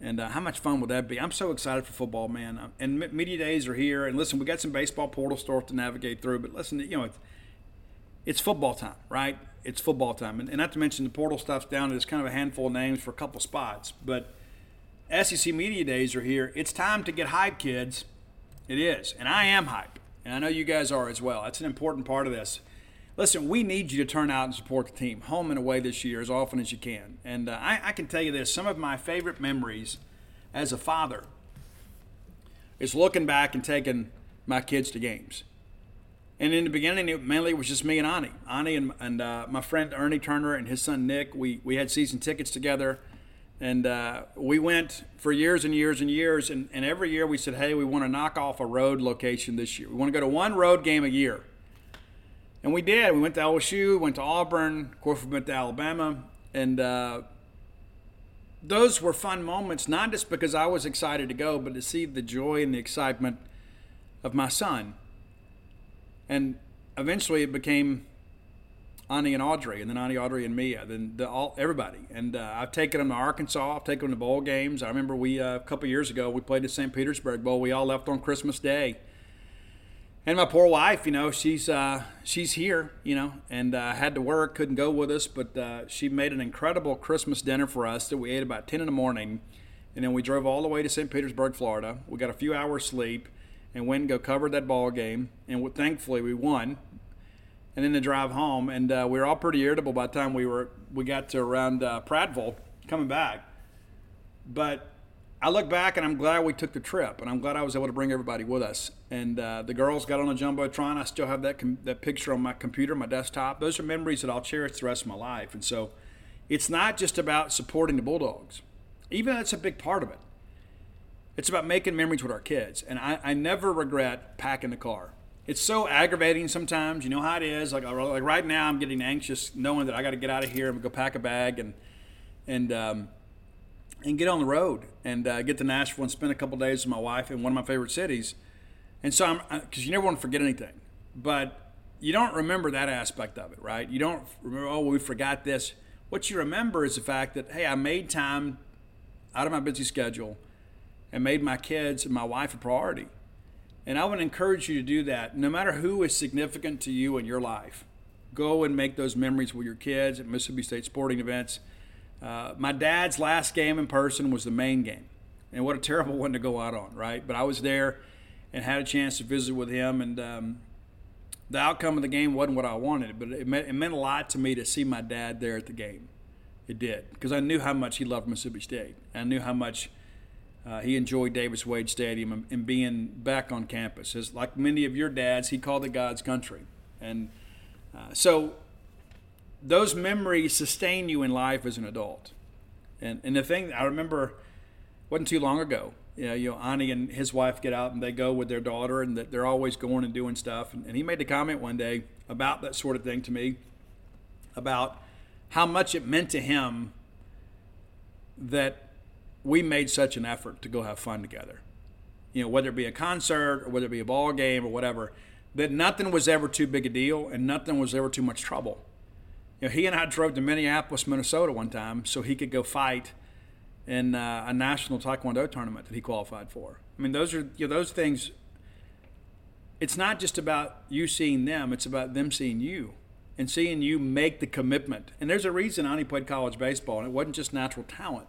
And uh, how much fun would that be? I'm so excited for football, man. Uh, and media days are here. And listen, we got some baseball portal stuff to navigate through. But listen, you know, it's, it's football time, right? It's football time. And, and, not to mention the portal stuff's down. There's kind of a handful of names for a couple spots. But SEC media days are here. It's time to get hype, kids. It is. And I am hype. And I know you guys are as well. That's an important part of this listen, we need you to turn out and support the team, home and away this year, as often as you can. And uh, I, I can tell you this some of my favorite memories as a father is looking back and taking my kids to games. And in the beginning, it mainly it was just me and Ani. Ani and, and uh, my friend Ernie Turner and his son Nick, we, we had season tickets together. And uh, we went for years and years and years. And, and every year we said, hey, we want to knock off a road location this year. We want to go to one road game a year. And we did. We went to LSU, went to Auburn, of course, we went to Alabama. And uh, those were fun moments, not just because I was excited to go, but to see the joy and the excitement of my son. And eventually it became Ani and Audrey, and then Ani, Audrey, and Mia, then the, all everybody. And uh, I've taken them to Arkansas. I've taken them to bowl games. I remember we uh, a couple years ago we played the St. Petersburg Bowl. We all left on Christmas Day and my poor wife, you know, she's uh, she's here, you know, and uh, had to work, couldn't go with us, but uh, she made an incredible Christmas dinner for us that we ate about ten in the morning, and then we drove all the way to St. Petersburg, Florida. We got a few hours sleep, and went and go covered that ball game, and thankfully we won. And then the drive home, and uh, we were all pretty irritable by the time we were we got to around uh, Prattville coming back, but I look back and I'm glad we took the trip, and I'm glad I was able to bring everybody with us. And uh, the girls got on a jumbotron. I still have that com- that picture on my computer, my desktop. Those are memories that I'll cherish the rest of my life. And so, it's not just about supporting the Bulldogs, even though that's a big part of it. It's about making memories with our kids, and I, I never regret packing the car. It's so aggravating sometimes. You know how it is. Like, like right now, I'm getting anxious knowing that I got to get out of here and go pack a bag and and um, and get on the road and uh, get to Nashville and spend a couple days with my wife in one of my favorite cities. And so I'm because you never want to forget anything, but you don't remember that aspect of it, right? You don't remember, oh, we forgot this. What you remember is the fact that hey, I made time out of my busy schedule and made my kids and my wife a priority. And I would encourage you to do that, no matter who is significant to you in your life. Go and make those memories with your kids at Mississippi State sporting events uh, my dad's last game in person was the main game. And what a terrible one to go out on, right? But I was there and had a chance to visit with him. And um, the outcome of the game wasn't what I wanted, but it meant, it meant a lot to me to see my dad there at the game. It did, because I knew how much he loved Mississippi State. I knew how much uh, he enjoyed Davis Wade Stadium and, and, being back on campus. As like many of your dads, he called it God's country. And uh, so those memories sustain you in life as an adult. And and the thing I remember wasn't too long ago. You know, you know, Ani and his wife get out and they go with their daughter, and they're always going and doing stuff. And, and he made the comment one day about that sort of thing to me, about how much it meant to him that we made such an effort to go have fun together. You know, whether it be a concert or whether it be a ball game or whatever, that nothing was ever too big a deal and nothing was ever too much trouble. You know, he and I drove to Minneapolis, Minnesota one time so he could go fight in uh, a national taekwondo tournament that he qualified for. I mean, those are you know, those things. It's not just about you seeing them; it's about them seeing you and seeing you make the commitment. And there's a reason Ani played college baseball, and it wasn't just natural talent.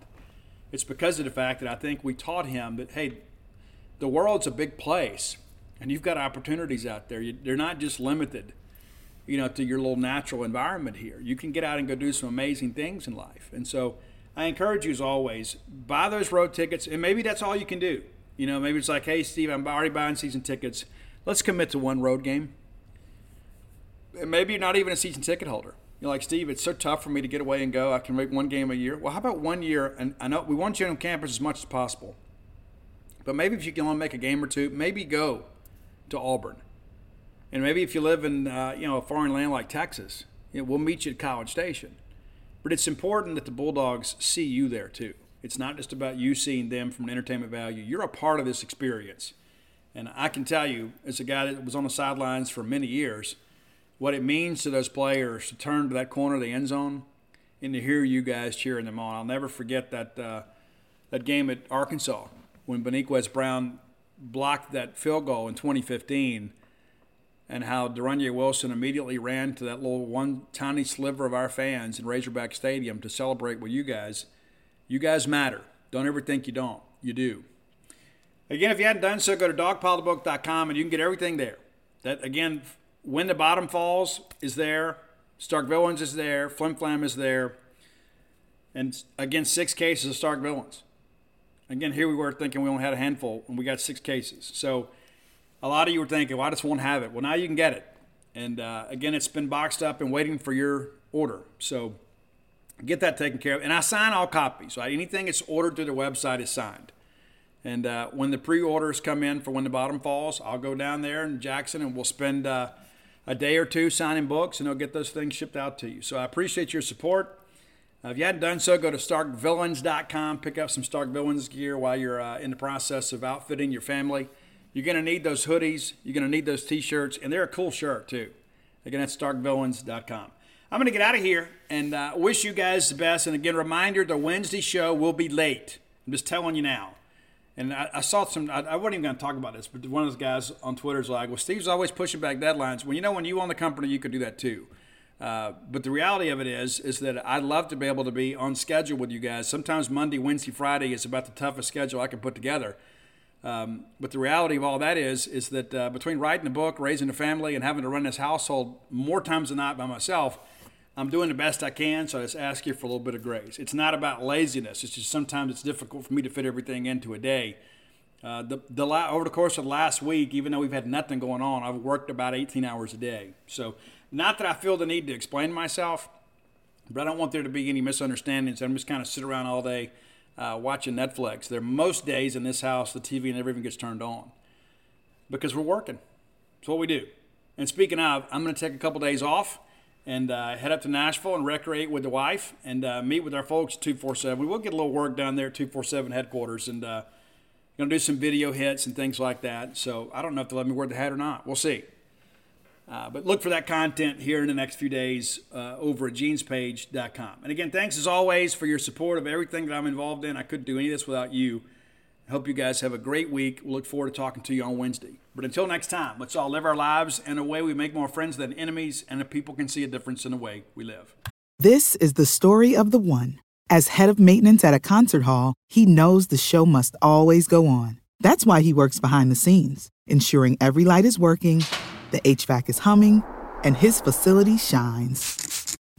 It's because of the fact that I think we taught him that hey, the world's a big place, and you've got opportunities out there. You, they're not just limited you know, to your little natural environment here. You can get out and go do some amazing things in life. And so I encourage you as always, buy those road tickets, and maybe that's all you can do. You know, maybe it's like, hey, Steve, I'm already buying season tickets. Let's commit to one road game. And maybe you're not even a season ticket holder. You're like, Steve, it's so tough for me to get away and go. I can make one game a year. Well, how about one year? And I know we want you on campus as much as possible. But maybe if you can only make a game or two, maybe go to Auburn and maybe if you live in uh, you know a foreign land like Texas, you know, we'll meet you at College Station. But it's important that the Bulldogs see you there too. It's not just about you seeing them from an entertainment value. You're a part of this experience. And I can tell you, as a guy that was on the sidelines for many years, what it means to those players to turn to that corner of the end zone and to hear you guys cheering them on. I'll never forget that uh, that game at Arkansas when Beniquez Brown blocked that field goal in 2015 and how De'Runnya Wilson immediately ran to that little one tiny sliver of our fans in Razorback Stadium to celebrate with you guys. You guys matter. Don't ever think you don't. You do. Again, if you hadn't done so, go to dogpilethebook.com and you can get everything there. That again, when the bottom falls is there, Stark Villains is there, Flim Flam is there, and again, six cases of Stark Villains. Again, here we were thinking we only had a handful, and we got six cases. So a lot of you were thinking, well, I just won't have it. Well, now you can get it. And uh, again, it's been boxed up and waiting for your order. So get that taken care of. And I sign all copies. Right? Anything that's ordered through the website is signed. And uh, when the pre-orders come in for when the bottom falls, I'll go down there in Jackson and we'll spend uh, a day or two signing books, and they'll get those things shipped out to you. So I appreciate your support. Uh, if you hadn't done so, go to StarkVillains.com, pick up some Stark Villains gear while you're uh, in the process of outfitting your family. You're going to need those hoodies. You're going to need those t-shirts, and they're a cool shirt too. Again, that's starkvillains.com. I'm going to get out of here and uh, wish you guys the best. And again, reminder: the Wednesday show will be late. I'm just telling you now. And I, I saw some. I, I wasn't even going to talk about this, but one of those guys on Twitter is like, "Well, Steve's always pushing back deadlines." Well, you know, when you own the company, you could do that too. Uh, but the reality of it is, is that I'd love to be able to be on schedule with you guys. Sometimes Monday, Wednesday, Friday is about the toughest schedule I can put together. Um, but the reality of all that is, is that uh, between writing a book, raising a family, and having to run this household more times than not by myself, I'm doing the best I can. So I just ask you for a little bit of grace. It's not about laziness. It's just sometimes it's difficult for me to fit everything into a day. Uh, the, the over the course of the last week, even though we've had nothing going on, I've worked about 18 hours a day. So not that I feel the need to explain myself, but I don't want there to be any misunderstandings. I'm just kind of sit around all day uh, watching Netflix. There are most days in this house the TV never even gets turned on because we're working. It's what we do. And speaking of, I'm going to take a couple days off and uh, head up to Nashville and recreate with the wife and uh, meet with our folks at 247. We will get a little work done there at 247 headquarters and uh, going to do some video hits and things like that. So I don't know if they'll let me wear the hat or not. We'll see. Uh, but look for that content here in the next few days uh, over at genespage.com. And again, thanks as always for your support of everything that I'm involved in. I couldn't do any of this without you. Hope you guys have a great week. We look forward to talking to you on Wednesday. But until next time, let's all live our lives in a way we make more friends than enemies and that people can see a difference in the way we live. This is the story of the one. As head of maintenance at a concert hall, he knows the show must always go on. That's why he works behind the scenes, ensuring every light is working the HVAC is humming, and his facility shines.